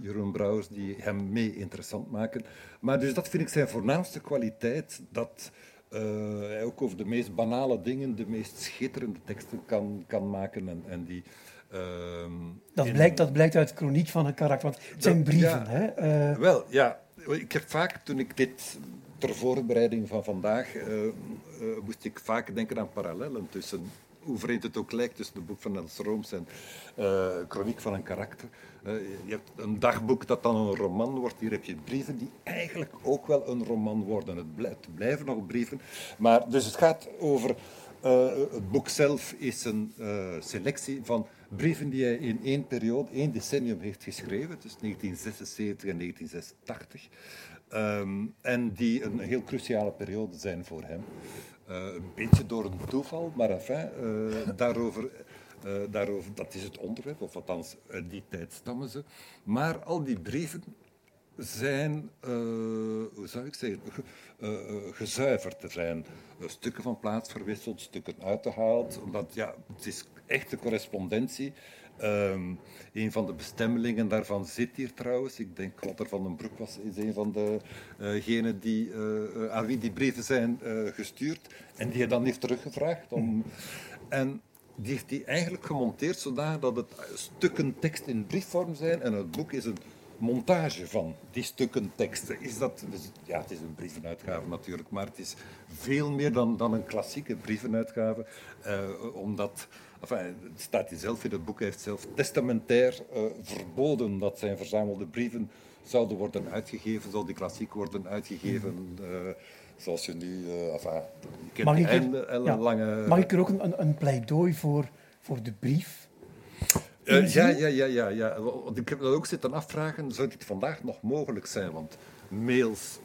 Jeroen Brouwers die hem mee interessant maken. Maar dus dat vind ik zijn voornaamste kwaliteit, dat eh, hij ook over de meest banale dingen de meest schitterende teksten kan, kan maken en, en die... ehm, Dat blijkt, dat blijkt uit chroniek van een karakter. Want het zijn brieven, ja. hè? Eh, wel, ja. Ik heb vaak, toen ik dit ter voorbereiding van vandaag uh, uh, moest ik vaak denken aan parallellen tussen, hoe vreemd het ook lijkt, tussen het boek van Els Rooms en uh, Chroniek van een karakter. je hebt een dagboek dat dan een roman wordt. Hier heb je brieven die eigenlijk ook wel een roman worden. Het, blijft, blijven nog brieven. Maar, dus het gaat over... het boek zelf is een selectie van brieven die hij in één periode, één decennium heeft geschreven, tussen 1976 en 1986. Ehm, en die een heel cruciale periode zijn voor hem. Uh, een beetje door een toeval, maar enfin, uh, daarover, uh, daarover, dat is het onderwerp, of althans, uit die tijd stammen ze. Maar al die brieven zijn, hoe zou ik zeggen, gezuiverd. Er zijn stukken van plaats verwisseld, stukken uitgehaald, omdat ja, het is echte correspondentie Um, een van de bestemmelingen daarvan zit hier trouwens. Ik denk Walter van den Broek was is een van degenen uh die, uh, aan wie die brieven zijn gestuurd. En die hij dan heeft teruggevraagd. Om, en die heeft hij eigenlijk gemonteerd zodat dat het stukken tekst in briefvorm zijn. En het boek is een montage van die stukken teksten. Is dat, dus, ja, het is een brievenuitgave natuurlijk, maar het is veel meer dan, dan een klassieke brievenuitgave. omdat Enfin, het staat hij zelf in het boek, hij heeft zelf testamentair uh, verboden dat zijn verzamelde brieven zouden worden uitgegeven, die klassiek worden uitgegeven. Uh, zoals je nu, uh, enfin, je mag, ik er, ja, lange... mag ik er ook een, een pleidooi voor, voor de brief? Uh, ja, ja, ja, ja, ja. Want ik heb dat ook zitten afvragen, zou dit vandaag nog mogelijk zijn? Want mails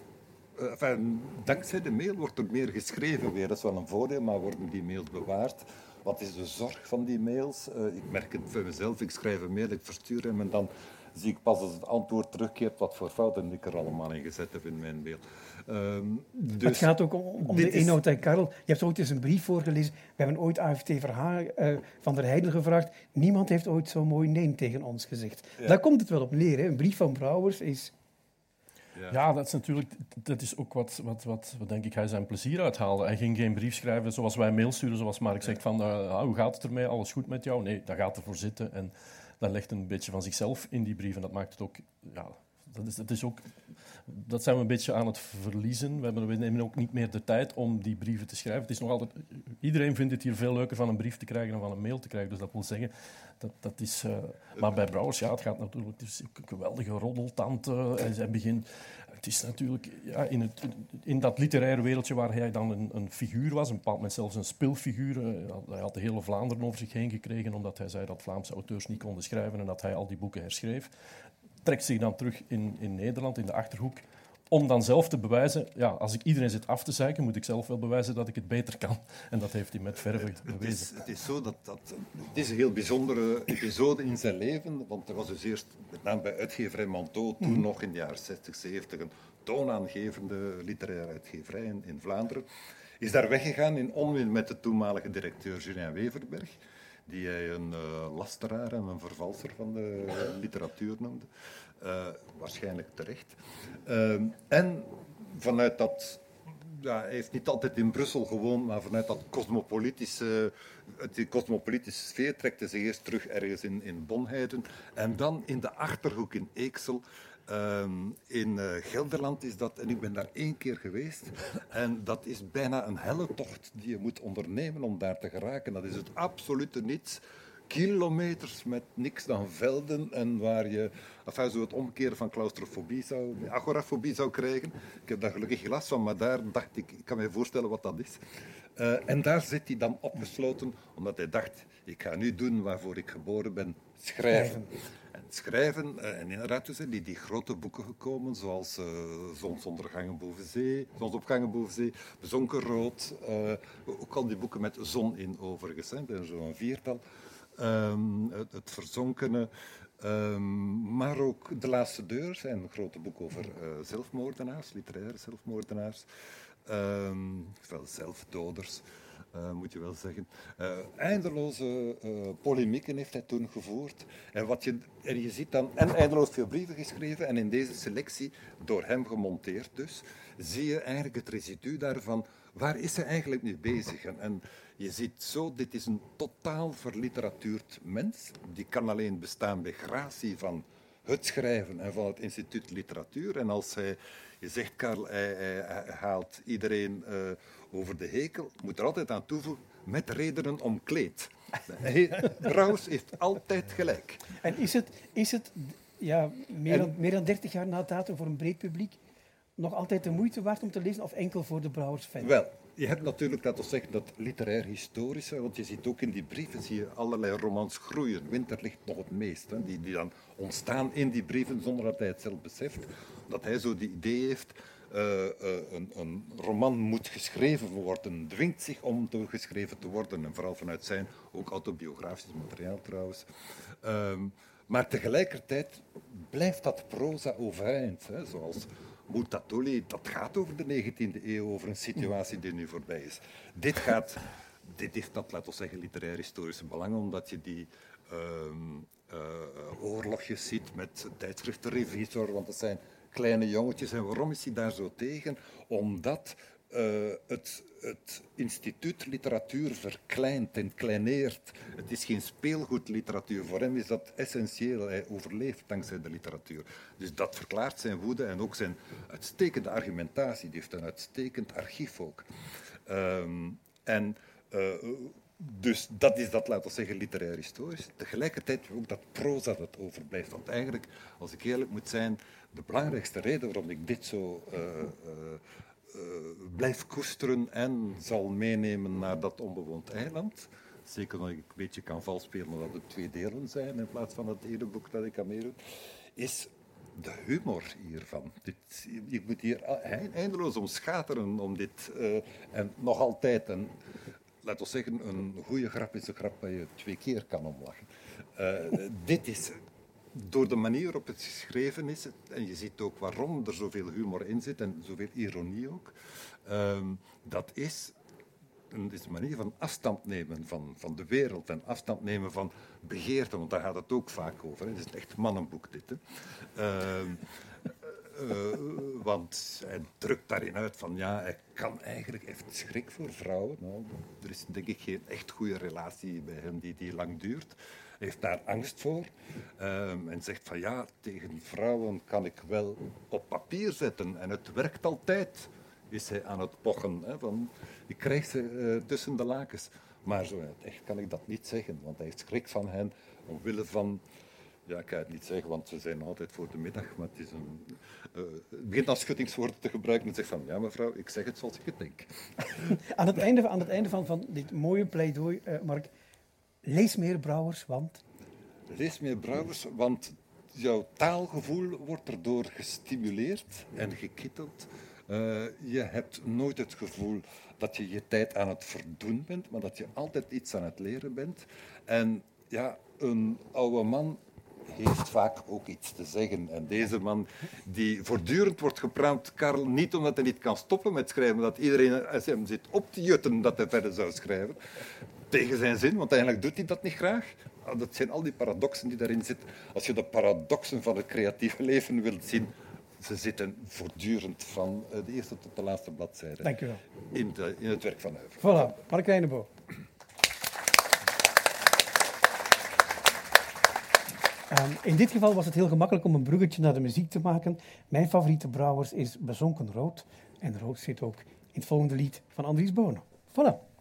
uh, enfin, dankzij de mail wordt er meer geschreven weer. Dat is wel een voordeel, maar worden die mails bewaard? Wat is de zorg van die mails? Uh, ik merk het voor mezelf. Ik schrijf een mail, ik verstuur hem en dan zie ik pas als het antwoord terugkeert wat voor fouten ik er allemaal in gezet heb in mijn mail. Um, dus het gaat ook om, om de inhoud. Karel, je hebt ooit eens een brief voorgelezen. We hebben ooit AFT Verhaal, uh, van der Heijden gevraagd. Niemand heeft ooit zo mooi nee tegen ons gezegd. Ja. Daar komt het wel op neer. Hè. Een brief van Brouwers is ja. ja, dat is natuurlijk dat is ook wat, wat, wat, wat denk ik hij zijn plezier uithaalde. Hij ging geen brief schrijven zoals wij mail sturen, zoals Mark zegt van uh, hoe gaat het ermee, alles goed met jou? Nee, dat gaat ervoor zitten en dat legt een beetje van zichzelf in die brief en dat maakt het ook ja, dat, is, dat, is ook, dat zijn we een beetje aan het verliezen. We, hebben, we nemen ook niet meer de tijd om die brieven te schrijven. Het is nog altijd, iedereen vindt het hier veel leuker van een brief te krijgen dan van een mail te krijgen. Dus dat wil zeggen, dat, dat is... Uh, maar bij Brouwers, het gaat natuurlijk... Het is een geweldige roddeltand. Uh, hij begint... Het is natuurlijk ja, in, het, in dat literaire wereldje waar hij dan een, een figuur was, een bepaald moment zelfs een speelfiguur. Uh, hij had de hele Vlaanderen over zich heen gekregen, omdat hij zei dat Vlaamse auteurs niet konden schrijven en dat hij al die boeken herschreef trekt zich dan terug in, in Nederland, in de Achterhoek, om dan zelf te bewijzen, ja, als ik iedereen zit af te zeiken, moet ik zelf wel bewijzen dat ik het beter kan. En dat heeft hij met verve bewezen. Het is, het is zo dat, dat het is een heel bijzondere episode in zijn leven, want er was dus eerst, met name bij uitgeverij Manteau, toen mhm. nog in de jaren 60, 70, een toonaangevende literaire uitgeverij in, in Vlaanderen, is daar weggegaan in onmin met de toenmalige directeur Julien Weverberg die hij een uh, lasteraar en een vervalser van de literatuur noemde. Uh, waarschijnlijk terecht. Uh, en vanuit dat ja, hij heeft niet altijd in Brussel gewoond, maar vanuit dat cosmopolitische, die cosmopolitische sfeer trekt hij zich eerst terug ergens in, in Bonheiden. En dan in de Achterhoek in Eeksel Um, in uh, Gelderland is dat, en ik ben daar één keer geweest, en dat is bijna een helle tocht die je moet ondernemen om daar te geraken. Dat is het absolute niets. Kilometers met niks dan velden en waar je enfin, zo het omkeren van claustrofobie zou, agorafobie zou krijgen. Ik heb daar gelukkig last van, maar daar dacht ik, ik kan me voorstellen wat dat is. Uh, en daar zit hij dan opgesloten, omdat hij dacht, ik ga nu doen waarvoor ik geboren ben, schrijven schrijven. Eh, en inderdaad, dus, die, die grote boeken gekomen, zoals uh, Zonsondergangen boven zee, Zonsopgangen boven zee, Bezonken rood. Uh, ook al die boeken met zon in overigens, hè, er zo'n viertal. Um, het, het, Verzonkene. Um, maar ook De Laatste Deur zijn grote boek over zelfmoordenaars, literaire zelfmoordenaars. Um, zelfdoders. Uh, moet je wel zeggen. Uh, eindeloze uh, polemieken heeft hij toen gevoerd. En, wat je, en je ziet dan, en eindeloos veel brieven geschreven, en in deze selectie, door hem gemonteerd dus, zie je eigenlijk het residu daarvan. Waar is hij eigenlijk mee bezig? En, je ziet zo, dit is een totaal verliteratuurd mens. Die kan alleen bestaan bij gratie van het schrijven en van het instituut literatuur. En als hij, je zegt, Karel, hij, haalt iedereen eh, over de hekel, moet er altijd aan toevoegen, met redenen omkleed. Hij, Brouwers heeft altijd gelijk. En is het, is het ja, meer, dan, meer dan 30 jaar na datum voor een breed publiek nog altijd de moeite waard om te lezen of enkel voor de Brouwers-fan? Wel, je hebt natuurlijk, laten we zeggen, dat literair historische, want je ziet ook in die brieven zie je allerlei romans groeien. Winter ligt nog het meest, hè, die, die dan ontstaan in die brieven zonder dat hij het zelf beseft. Dat hij zo die idee heeft, eh, eh, een, een roman moet geschreven worden, dwingt zich om te geschreven te worden. En vooral vanuit zijn, ook autobiografisch materiaal trouwens. Ehm, maar tegelijkertijd blijft dat proza overeind, hè, zoals Multatuli, dat gaat over de 19e eeuw, over een situatie die nu voorbij is. Dit gaat, dit heeft dat, laten we zeggen, literair-historische belang, omdat je die ehm, eh, oorlogjes ziet met tijdschriften Revisor, want dat zijn kleine jongetjes. En waarom is hij daar zo tegen? Omdat eh, het, het instituut literatuur verkleint en kleineert. Het is geen speelgoedliteratuur. Voor hem is dat essentieel. Hij overleeft dankzij de literatuur. Dus dat verklaart zijn woede en ook zijn uitstekende argumentatie. Die heeft een uitstekend archief ook. Ehm, en eh, dus dat is dat, laten we zeggen, literair historisch. Tegelijkertijd ook dat proza dat overblijft. Want eigenlijk, als ik eerlijk moet zijn, de belangrijkste reden waarom ik dit zo eh, blijf koesteren en zal meenemen naar dat onbewoond eiland. Zeker omdat ik een beetje kan valspelen dat het twee delen zijn in plaats van het ene boek dat ik aan meedoe. Is de humor hiervan. Dit, je moet hier eindeloos om schateren om dit. en nog altijd een, laten we zeggen, een goede grap is een grap waar je twee keer kan omlachen. Eh, dit is door de manier waarop het geschreven is, en je ziet ook waarom er zoveel humor in zit en zoveel ironie ook, ehm, dat is een, is een manier van afstand nemen van, van de wereld en afstand nemen van begeerte, want daar gaat het ook vaak over. Het is een echt mannenboek dit. Hè. Ehm, eh, want hij drukt daarin uit van ja, hij kan eigenlijk, heeft schrik voor vrouwen. Nou, er is denk ik geen echt goede relatie bij hem die, die lang duurt. Heeft daar angst voor ehm, en zegt van ja, tegen vrouwen kan ik wel op papier zetten en het werkt altijd. Is hij aan het pochen hè, van ik krijg ze eh, tussen de lakens. Maar zo echt kan ik dat niet zeggen, want hij heeft schrik van hen omwille van ja, ik kan het niet zeggen, want ze zijn altijd voor de middag. Maar het, is een, eh, begint als schuttingswoord te gebruiken en zegt van, ja mevrouw, ik zeg het zoals ik het denk. Aan het einde, aan het einde van, van dit mooie pleidooi, eh, Mark, lees meer Brouwers, want... Lees meer Brouwers, want jouw taalgevoel wordt erdoor gestimuleerd en gekitteld. Eh, je hebt nooit het gevoel dat je je tijd aan het verdoen bent, maar dat je altijd iets aan het leren bent. En ja, een oude man heeft vaak ook iets te zeggen. En deze man, die voortdurend wordt gepraat, Karel, niet omdat hij niet kan stoppen met schrijven, dat iedereen hem zit op te jutten dat hij verder zou schrijven. Tegen zijn zin, want eigenlijk doet hij dat niet graag. Ah, Dat zijn al die paradoxen die daarin zitten. Als je de paradoxen van het creatieve leven wilt zien, ze zitten voortdurend van eh, de eerste tot de laatste bladzijde Dank u wel. in, de, in het werk van Huiver. Voilà, Mark Wijnebo. Ehm, in dit geval was het heel gemakkelijk om een bruggetje naar de muziek te maken. Mijn favoriete Brouwers is Bezonken Rood. En rood zit ook in het volgende lied van Andries Bonen. Voilà.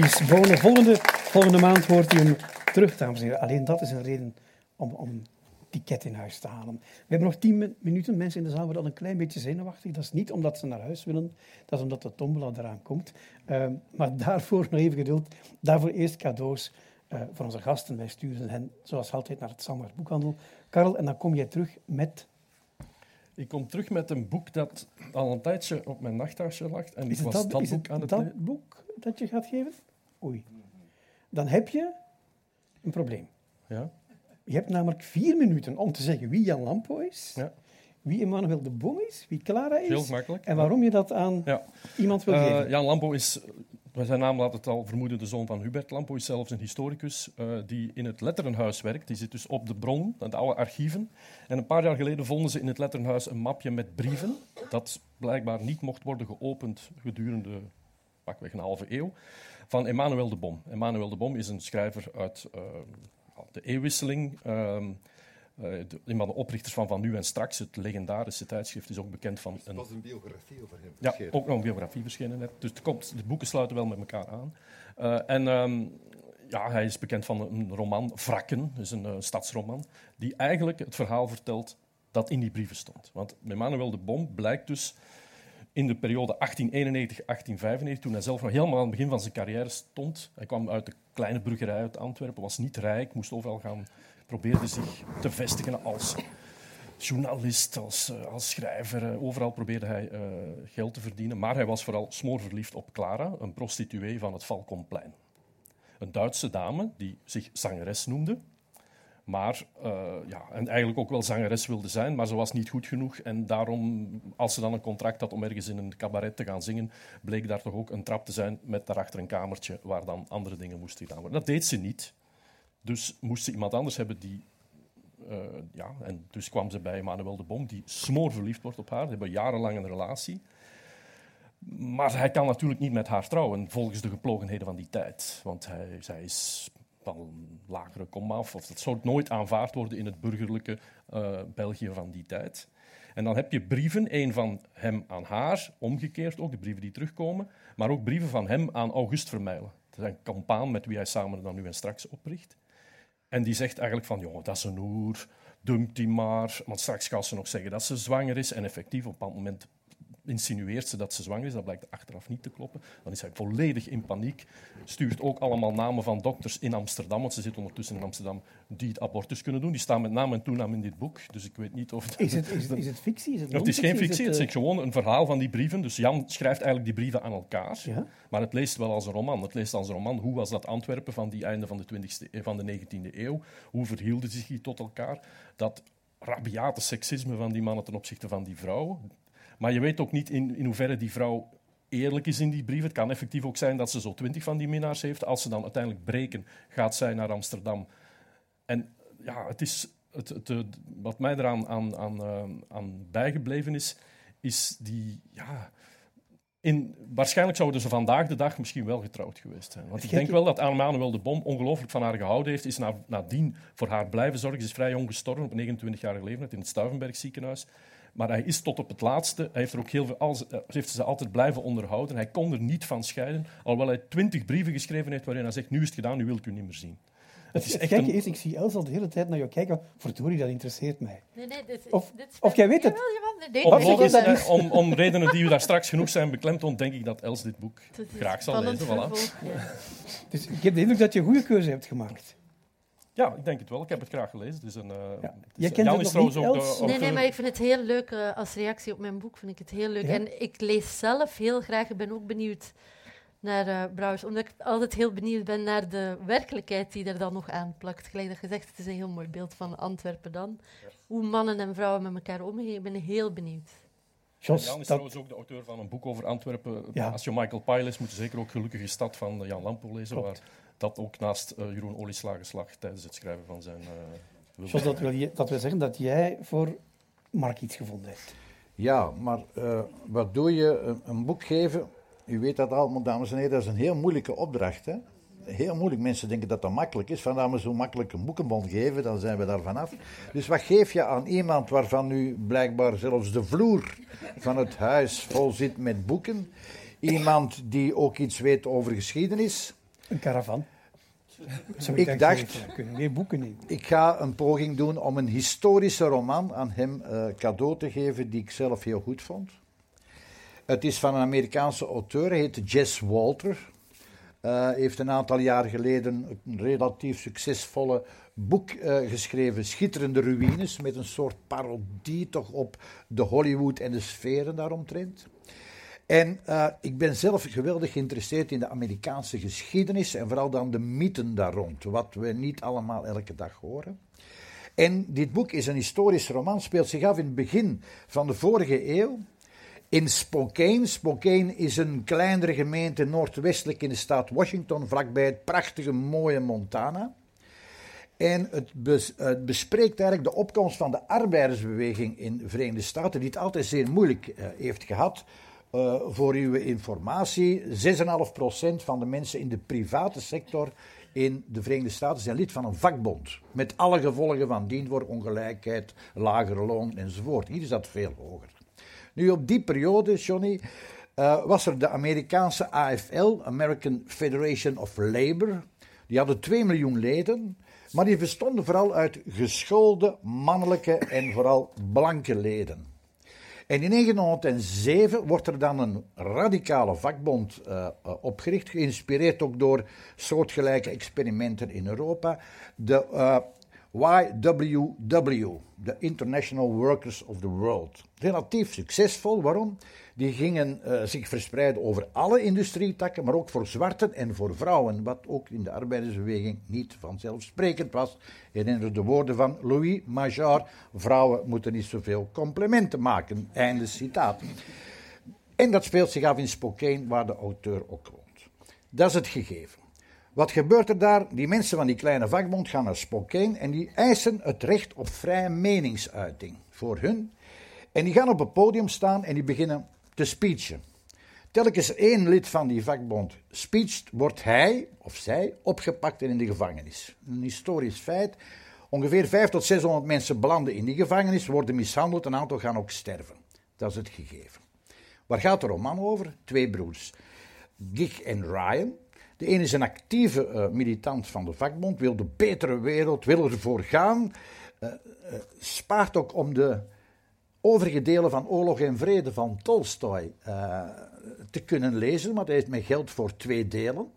Bonen. Volgende, volgende maand hoort u hem terug, dames en heren. Alleen dat is een reden om, om ticket in huis te halen. We hebben nog tien mi- minuten. Mensen in de zaal worden al een klein beetje zenuwachtig. Dat is niet omdat ze naar huis willen, dat is omdat de tombola eraan komt. Ehm, maar daarvoor nog even geduld. Daarvoor eerst cadeaus eh, voor onze gasten. Wij sturen hen, zoals altijd, naar het Samars Boekhandel. Karel, en dan kom jij terug met... Ik kom terug met een boek dat al een tijdje op mijn nachthuisje lag. En ik was dat, boek het aan het dat boek dat je gaat geven? Oei. Dan heb je een probleem. Ja. Je hebt namelijk vier minuten om te zeggen wie Jan Lampo is, Ja. wie Emmanuel de Boom is, wie Clara is Heel makkelijk. en waarom je dat aan Ja. iemand wil Eh, geven. Jan Lampo is, bij zijn naam laat het al vermoeden, de zoon van Hubert Lampo. is zelfs een historicus eh, die in het Letterenhuis werkt. Die zit dus op de bron, de oude archieven. En een paar jaar geleden vonden ze in het Letterenhuis een mapje met brieven. Dat blijkbaar niet mocht worden geopend gedurende pakweg een halve eeuw. Van Emmanuel de Bom. Emmanuel de Bom is een schrijver uit eh, de eeuwwisseling. ehm, eh, de- een van de oprichters van Van Nu en Straks, het legendarische tijdschrift, is ook bekend van Er een was een biografie over hem ja, ook nog een biografie verschenen net. Dus het komt, de boeken sluiten wel met elkaar aan. Eh, en ehm, ja, hij is bekend van een roman, Wrakken, dus een eh, stadsroman, die eigenlijk het verhaal vertelt dat in die brieven stond. Want Emmanuel de Bom blijkt dus in de periode 1891-1895, toen hij zelf nog helemaal aan het begin van zijn carrière stond. Hij kwam uit de kleine bruggerij uit Antwerpen, was niet rijk, moest overal gaan, probeerde zich te vestigen als journalist, als, eh, als schrijver. eh, overal probeerde hij eh, geld te verdienen. Maar hij was vooral smoorverliefd op Clara, een prostituee van het Valkonplein. Een Duitse dame die zich zangeres noemde. Maar, ja, en eigenlijk ook wel zangeres wilde zijn, maar ze was niet goed genoeg. En daarom, als ze dan een contract had om ergens in een cabaret te gaan zingen, bleek daar toch ook een trap te zijn met daarachter een kamertje waar dan andere dingen moesten gedaan worden. Dat deed ze niet. Dus moest ze iemand anders hebben die eh, ja, en dus kwam ze bij Manuel de Bom, die smoor verliefd wordt op haar. Ze hebben jarenlang een relatie. Maar hij kan natuurlijk niet met haar trouwen, volgens de geplogenheden van die tijd. Want hij, zij is van een lagere komaf, of dat zou nooit aanvaard worden in het burgerlijke eh, België van die tijd. En dan heb je brieven, één van hem aan haar, omgekeerd ook, de brieven die terugkomen, maar ook brieven van hem aan August Vermijlen. Dat is kampaan met wie hij samen dan nu en straks opricht. En die zegt eigenlijk van, jongen, dat is een hoer, dumpt die maar. Want straks gaat ze nog zeggen dat ze zwanger is. En effectief, op een bepaald moment insinueert ze dat ze zwanger is. Dat blijkt achteraf niet te kloppen. Dan is hij volledig in paniek. Stuurt ook allemaal namen van dokters in Amsterdam, want ze zitten ondertussen in Amsterdam, die het abortus kunnen doen. Die staan met naam en toenaam in dit boek. Dus ik weet niet of... Het, Is het, is, het, is het fictie? Is het, het is geen fictie, het eh, is gewoon een verhaal van die brieven. Dus Jan schrijft eigenlijk die brieven aan elkaar. Ja? Maar het leest wel als een roman. Het leest als een roman. Hoe was dat Antwerpen van die einde van de, 20e, eh, van de 19e eeuw? Hoe verhielden zich die tot elkaar? Dat rabiate seksisme van die mannen ten opzichte van die vrouw. Maar je weet ook niet in, in hoeverre die vrouw eerlijk is in die brief. Het kan effectief ook zijn dat ze zo twintig van die minnaars heeft. Als ze dan uiteindelijk breken, gaat zij naar Amsterdam. En ja, het is het, het, het- wat mij eraan aan, aan, eh, aan bijgebleven is, is die... Ja, in, waarschijnlijk zouden ze vandaag de dag misschien wel getrouwd geweest zijn. Want ik denk wel dat Manuel de Bom ongelooflijk van haar gehouden heeft. Is na, nadien voor haar blijven zorgen. Ze is vrij jong gestorven, op 29-jarige leeftijd, in het Stuivenberg ziekenhuis. Maar hij is tot op het laatste, hij heeft, er ook heel veel, als, eh, heeft ze altijd blijven onderhouden. Hij kon er niet van scheiden, alhoewel hij twintig brieven geschreven heeft waarin hij zegt, nu is het gedaan, nu wil ik u niet meer zien. Het is Het gekke een, is, ik zie Els al de hele tijd naar jou kijken. Verdorie, dat interesseert mij. Nee, nee, dit, Of- dit is of jij weet het. Jawel, jawel, nee, nee, om, om, om redenen die u daar straks genoeg zijn beklemtoond, denk ik dat Els dit boek is graag zal lezen. Voilà. ja. Dus ik heb de indruk dat je een goede keuze hebt gemaakt. Ja, ik denk het wel. Ik heb het graag gelezen. Het is een, eh, Ja. het is- Jij kent Jan het is trouwens ook de Nee, nee, maar ik vind het heel leuk. eh, als reactie op mijn boek vind ik het heel leuk. Ja? En ik lees zelf heel graag. Ik ben ook benieuwd naar eh Brouwers. Omdat ik altijd heel benieuwd ben naar de werkelijkheid die er dan nog aan plakt. Gelijk dat gezegd, het is een heel mooi beeld van Antwerpen dan. Hoe mannen en vrouwen met elkaar omgaan. Ik ben heel benieuwd. Jos, Jan is dat, trouwens ook de auteur van een boek over Antwerpen. Ja. Als je Michael Pyle leest, moet je zeker ook Gelukkige Stad van Jan Lampo lezen. Klopt. Waar dat ook naast eh, Jeroen Olieslagen slag tijdens het schrijven van zijn... eh, Jos, dat, wil je, dat wil zeggen dat jij voor Mark iets gevonden hebt. Ja, maar eh, wat doe je? Een, een boek geven, u weet dat allemaal, dames en heren, dat is een heel moeilijke opdracht. Hè? Heel moeilijk. Mensen denken dat dat makkelijk is. Vandaar we zo makkelijk een boekenbon geven, dan zijn we daar vanaf. Dus wat geef je aan iemand waarvan u blijkbaar zelfs de vloer van het huis vol zit met boeken? iemand die ook iets weet over geschiedenis. Een caravan. Ik dacht- geen boeken in. Ik ga een poging doen om een historische roman aan hem eh, cadeau te geven die ik zelf heel goed vond. Het is van een Amerikaanse auteur, hij heet Jess Walter. Eh heeft een aantal jaar geleden een relatief succesvolle boek eh, geschreven, Schitterende Ruïnes, met een soort parodie toch op de Hollywood en de sferen daaromtrent. En eh, ik ben zelf geweldig geïnteresseerd in de Amerikaanse geschiedenis en vooral dan de mythen daar rond, wat we niet allemaal elke dag horen. En dit boek is een historisch roman, speelt zich af in het begin van de vorige eeuw. In Spokane. Spokane is een kleinere gemeente noordwestelijk in de staat Washington, vlakbij het prachtige mooie Montana. En het, bes- het bespreekt eigenlijk de opkomst van de arbeidersbeweging in de Verenigde Staten, die het altijd zeer moeilijk eh, heeft gehad. Eh, voor uw informatie, 6,5% van de mensen in de private sector in de Verenigde Staten zijn lid van een vakbond. Met alle gevolgen van dien voor ongelijkheid, lager loon enzovoort. Hier is dat veel hoger. Nu, op die periode, Johnny, eh, was er de Amerikaanse AFL, American Federation of Labor. Die hadden 2 miljoen leden, maar die bestonden vooral uit geschoolde, mannelijke en vooral blanke leden. En in 1907 wordt er dan een radicale vakbond eh, eh, opgericht, geïnspireerd ook door soortgelijke experimenten in Europa. De eh, YWW, de International Workers of the World. Relatief succesvol, waarom? Die gingen eh, zich verspreiden over alle industrietakken, maar ook voor zwarten en voor vrouwen, wat ook in de arbeidersbeweging niet vanzelfsprekend was. Herinner de woorden van Louis Major: vrouwen moeten niet zoveel complimenten maken. Einde citaat. En dat speelt zich af in Spokane, waar de auteur ook woont. Dat is het gegeven. Wat gebeurt er daar? Die mensen van die kleine vakbond gaan naar Spokane en die eisen het recht op vrije meningsuiting voor hun. En die gaan op het podium staan en die beginnen te speechen. Telkens één lid van die vakbond speecht, wordt hij of zij opgepakt en in de gevangenis. Een historisch feit. Ongeveer 500 tot 600 mensen belanden in die gevangenis, worden mishandeld, een aantal gaan ook sterven. Dat is het gegeven. Waar gaat de roman over? Twee broers, Gig en Ryan. De ene is een actieve eh, militant van de vakbond, wil de betere wereld, wil ervoor gaan. eh, eh, spaart ook om de overige delen van Oorlog en Vrede van Tolstoy eh, te kunnen lezen, maar hij heeft met geld voor twee delen.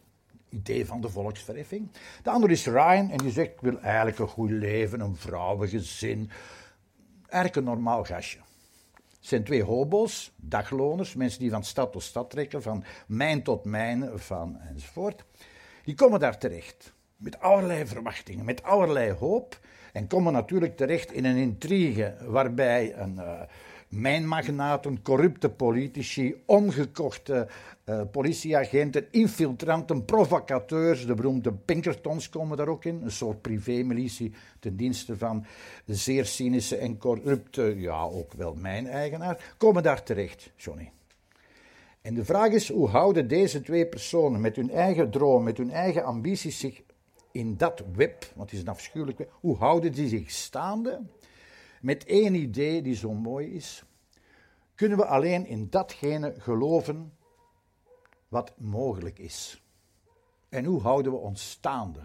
Idee van de volksverheffing. De andere is Ryan en die zegt: Ik wil eigenlijk een goed leven, een vrouwengezin. Eigenlijk een normaal gastje. Het zijn twee hobo's, dagloners, mensen die van stad tot stad trekken, van mijn tot mijn, van enzovoort. Die komen daar terecht. Met allerlei verwachtingen, met allerlei hoop. En komen natuurlijk terecht in een intrigue waarbij een uh, mijnmagnaten, corrupte politici, omgekochte uh, politieagenten, infiltranten, provocateurs, de beroemde Pinkertons komen daar ook in, een soort privémilitie ten dienste van zeer cynische en corrupte, ja ook wel mijn eigenaar, komen daar terecht, Johnny. En de vraag is, hoe houden deze twee personen met hun eigen droom, met hun eigen ambities zich in dat web, want het is een afschuwelijk web, hoe houden die zich staande met één idee die zo mooi is? Kunnen we alleen in datgene geloven wat mogelijk is? En hoe houden we ons staande?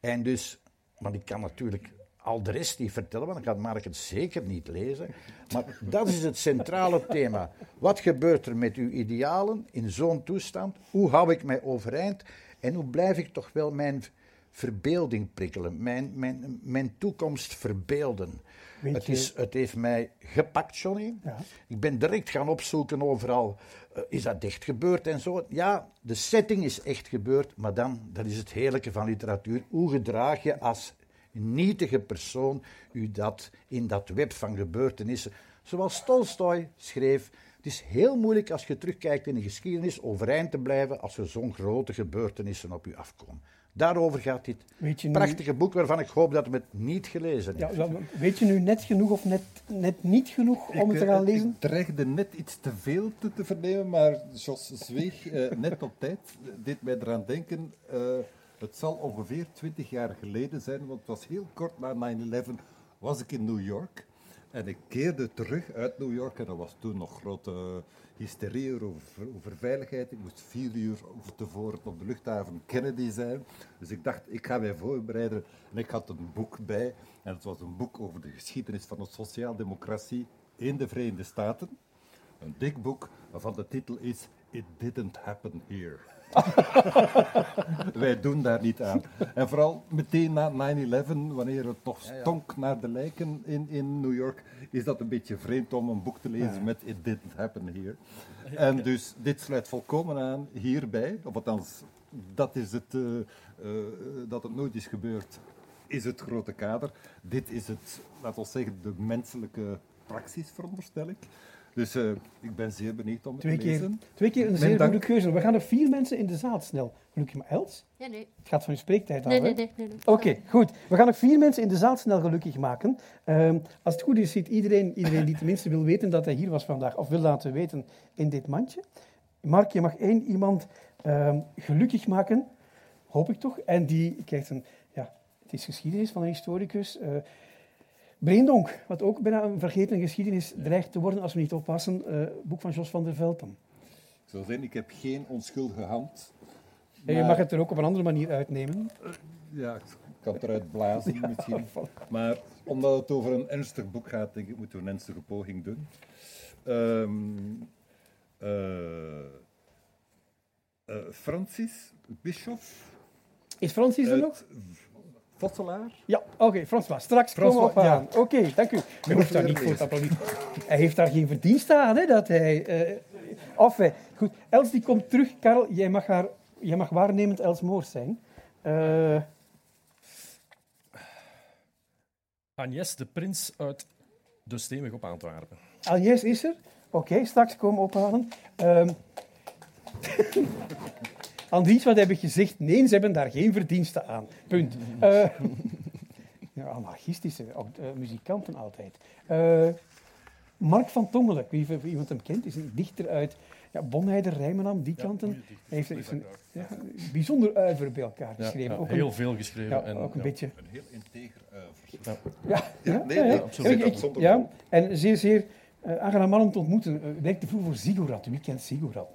En dus, want ik kan natuurlijk al de rest niet vertellen, want dan gaat Mark het zeker niet lezen. Maar dat is het centrale thema. Wat gebeurt er met uw idealen in zo'n toestand? Hoe hou ik mij overeind? En hoe blijf ik toch wel mijn verbeelding prikkelen, mijn, mijn, mijn toekomst verbeelden? Het, is, het, heeft mij gepakt, Johnny. Ja. Ik ben direct gaan opzoeken overal. Uh, is dat echt gebeurd en zo? Ja, de setting is echt gebeurd, maar dan, dat is het heerlijke van literatuur. Hoe gedraag je als nietige persoon u dat in dat web van gebeurtenissen? Zoals Tolstoy schreef, het is heel moeilijk als je terugkijkt in de geschiedenis overeind te blijven als er zo'n grote gebeurtenissen op u afkomen. Daarover gaat dit Weet je nu- prachtige boek waarvan ik hoop dat u het niet gelezen Ja, heeft. wel, weet je nu net genoeg of net, net niet genoeg om het te gaan eh, lezen? Ik dreigde net iets te veel te, te vernemen, maar Jos zweeg eh, net op tijd. Dit mij eraan denken. eh, het zal ongeveer twintig jaar geleden zijn, want het was heel kort na 9-11 was ik in New York. En ik keerde terug uit New York en er was toen nog grote hysterie over, over veiligheid. Ik moest vier uur tevoren op de luchthaven Kennedy zijn. Dus ik dacht, ik ga mij voorbereiden. En ik had een boek bij. En het was een boek over de geschiedenis van de sociaaldemocratie in de Verenigde Staten. Een dik boek waarvan de titel is It Didn't Happen Here. Wij doen daar niet aan. En vooral meteen na 9-11, wanneer het toch stonk naar de lijken in, in New York, is dat een beetje vreemd om een boek te lezen met It Didn't Happen Here. En dus dit sluit volkomen aan hierbij, of althans, dat is het, uh, uh, dat het nooit is gebeurd, is het grote kader. Dit is het, laten we zeggen, de menselijke praxis, veronderstel ik. Dus uh, ik ben zeer benieuwd om het twee te keer, lezen. Twee keer een zeer goede keuze. We gaan er vier mensen in de zaal snel. Gelukkig maar Els. Ja, nee. Het gaat van uw spreektijd af. Nee, nee, nee. nee, nee. Oké, goed. We gaan nog vier mensen in de zaal snel gelukkig maken. Ehm, als het goed is, ziet iedereen, iedereen die tenminste wil weten dat hij hier was vandaag, of wil laten weten in dit mandje. Mark, je mag één iemand ehm, gelukkig maken, hoop ik toch. En die krijgt een, ja, het is geschiedenis van een historicus. Eh Breendonk, wat ook bijna een vergeten geschiedenis dreigt te worden als we niet oppassen. eh, boek van Jos van der Velpen. Ik zou zeggen, ik heb geen onschuldige hand. En je mag het er ook op een andere manier uitnemen. Ja, ik kan het eruit blazen misschien. Maar omdat het over een ernstig boek gaat, denk ik, moeten we een ernstige poging doen. Ehm, eh, eh, Francis Bischoff Is Francis er nog? Vosselaar. Ja, oké, François. Straks François, komen we ophalen. Oké, dank u. U hoeft daar niet voor te. Hij heeft daar geen verdienste aan, hè, dat hij... eh enfin, goed. Els die komt terug. Karel, jij mag, haar, jij mag waarnemend Els Moors zijn. Eh, Agnes de Prins uit De Steenweg op Antwerpen. Agnes is er. Oké, straks komen we ophalen. Ehm Andries, wat heb ik gezegd? Nee, ze hebben daar geen verdienste aan. Punt. Eh, ja, anarchistische uh, muzikanten altijd. Eh, Mark van Tongelen, wie wie iemand hem kent, is een dichter uit ja, Bonheider, Rijmenam, die kanten. Hij heeft, heeft een ja, bijzonder uiver bij elkaar geschreven. ook heel een, veel geschreven. ja, en, ook een ja. beetje... Een heel integer uiver. Ja, Ja, ja, nee, ja, nee, ja. absoluut, Ja, en zeer, zeer uh, aangenaam man om te ontmoeten. Uh, werkte vroeger voor Ziggurat. Wie kent Ziggurat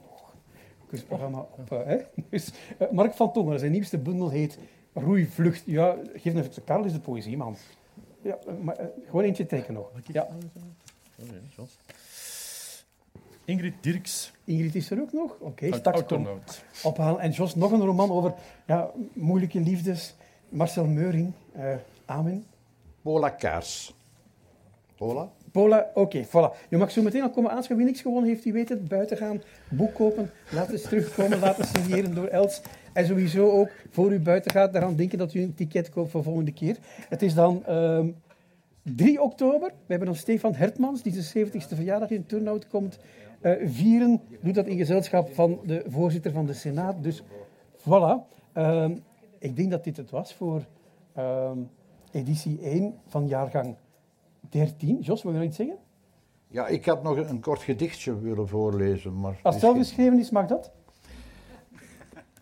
nog? Dus programma op, uh, hè? Dus, uh, Mark van Tongeren, zijn nieuwste bundel heet Roeivlucht. Ja, geef even de Karel is de poëzie, man. Ja, uh, maar, uh, gewoon eentje trekken nog. Ja. Oké, Jos. Ingrid Dirks, Ingrid is er ook nog. Oké, okay, straks Autonoot. ophalen. En Jos, nog een roman over ja, moeilijke liefdes. Marcel Meuring. Uh, amen. Pola Kaars. Pola? Pola, oké, voilà. Je mag zo meteen al komen aanschaffen. Wie niks gewonnen heeft, die weet het. Buiten gaan, boek kopen, laten eens terugkomen, laten signeren door Els. En sowieso ook, voor u buiten gaat, daaraan denken dat u een ticket koopt voor volgende keer. Het is dan um, 3 oktober. We hebben dan Stefan Hertmans, die zijn 70ste verjaardag in Turnhout komt uh, vieren. Doet dat in gezelschap van de voorzitter van de Senaat. Dus voilà. Um, ik denk dat dit het was voor um, editie 1 van jaargang 13. Jos, wil je nog iets zeggen? Ja, ik had nog een, kort gedichtje willen voorlezen. Maar Als het zelf geschreven is, mag dat?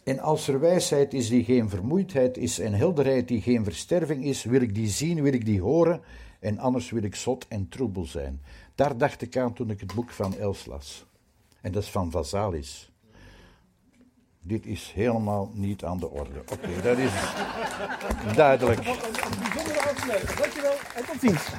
En als er wijsheid is die geen vermoeidheid is en helderheid die geen versterving is, wil ik die zien, wil ik die horen en anders wil ik zot en troebel zijn. Daar dacht ik aan toen ik het boek van Els las. En dat is van Vasalis. Dit is helemaal niet aan de orde. Oké, dat is duidelijk. Wat een bijzondere. Dankjewel en tot ziens.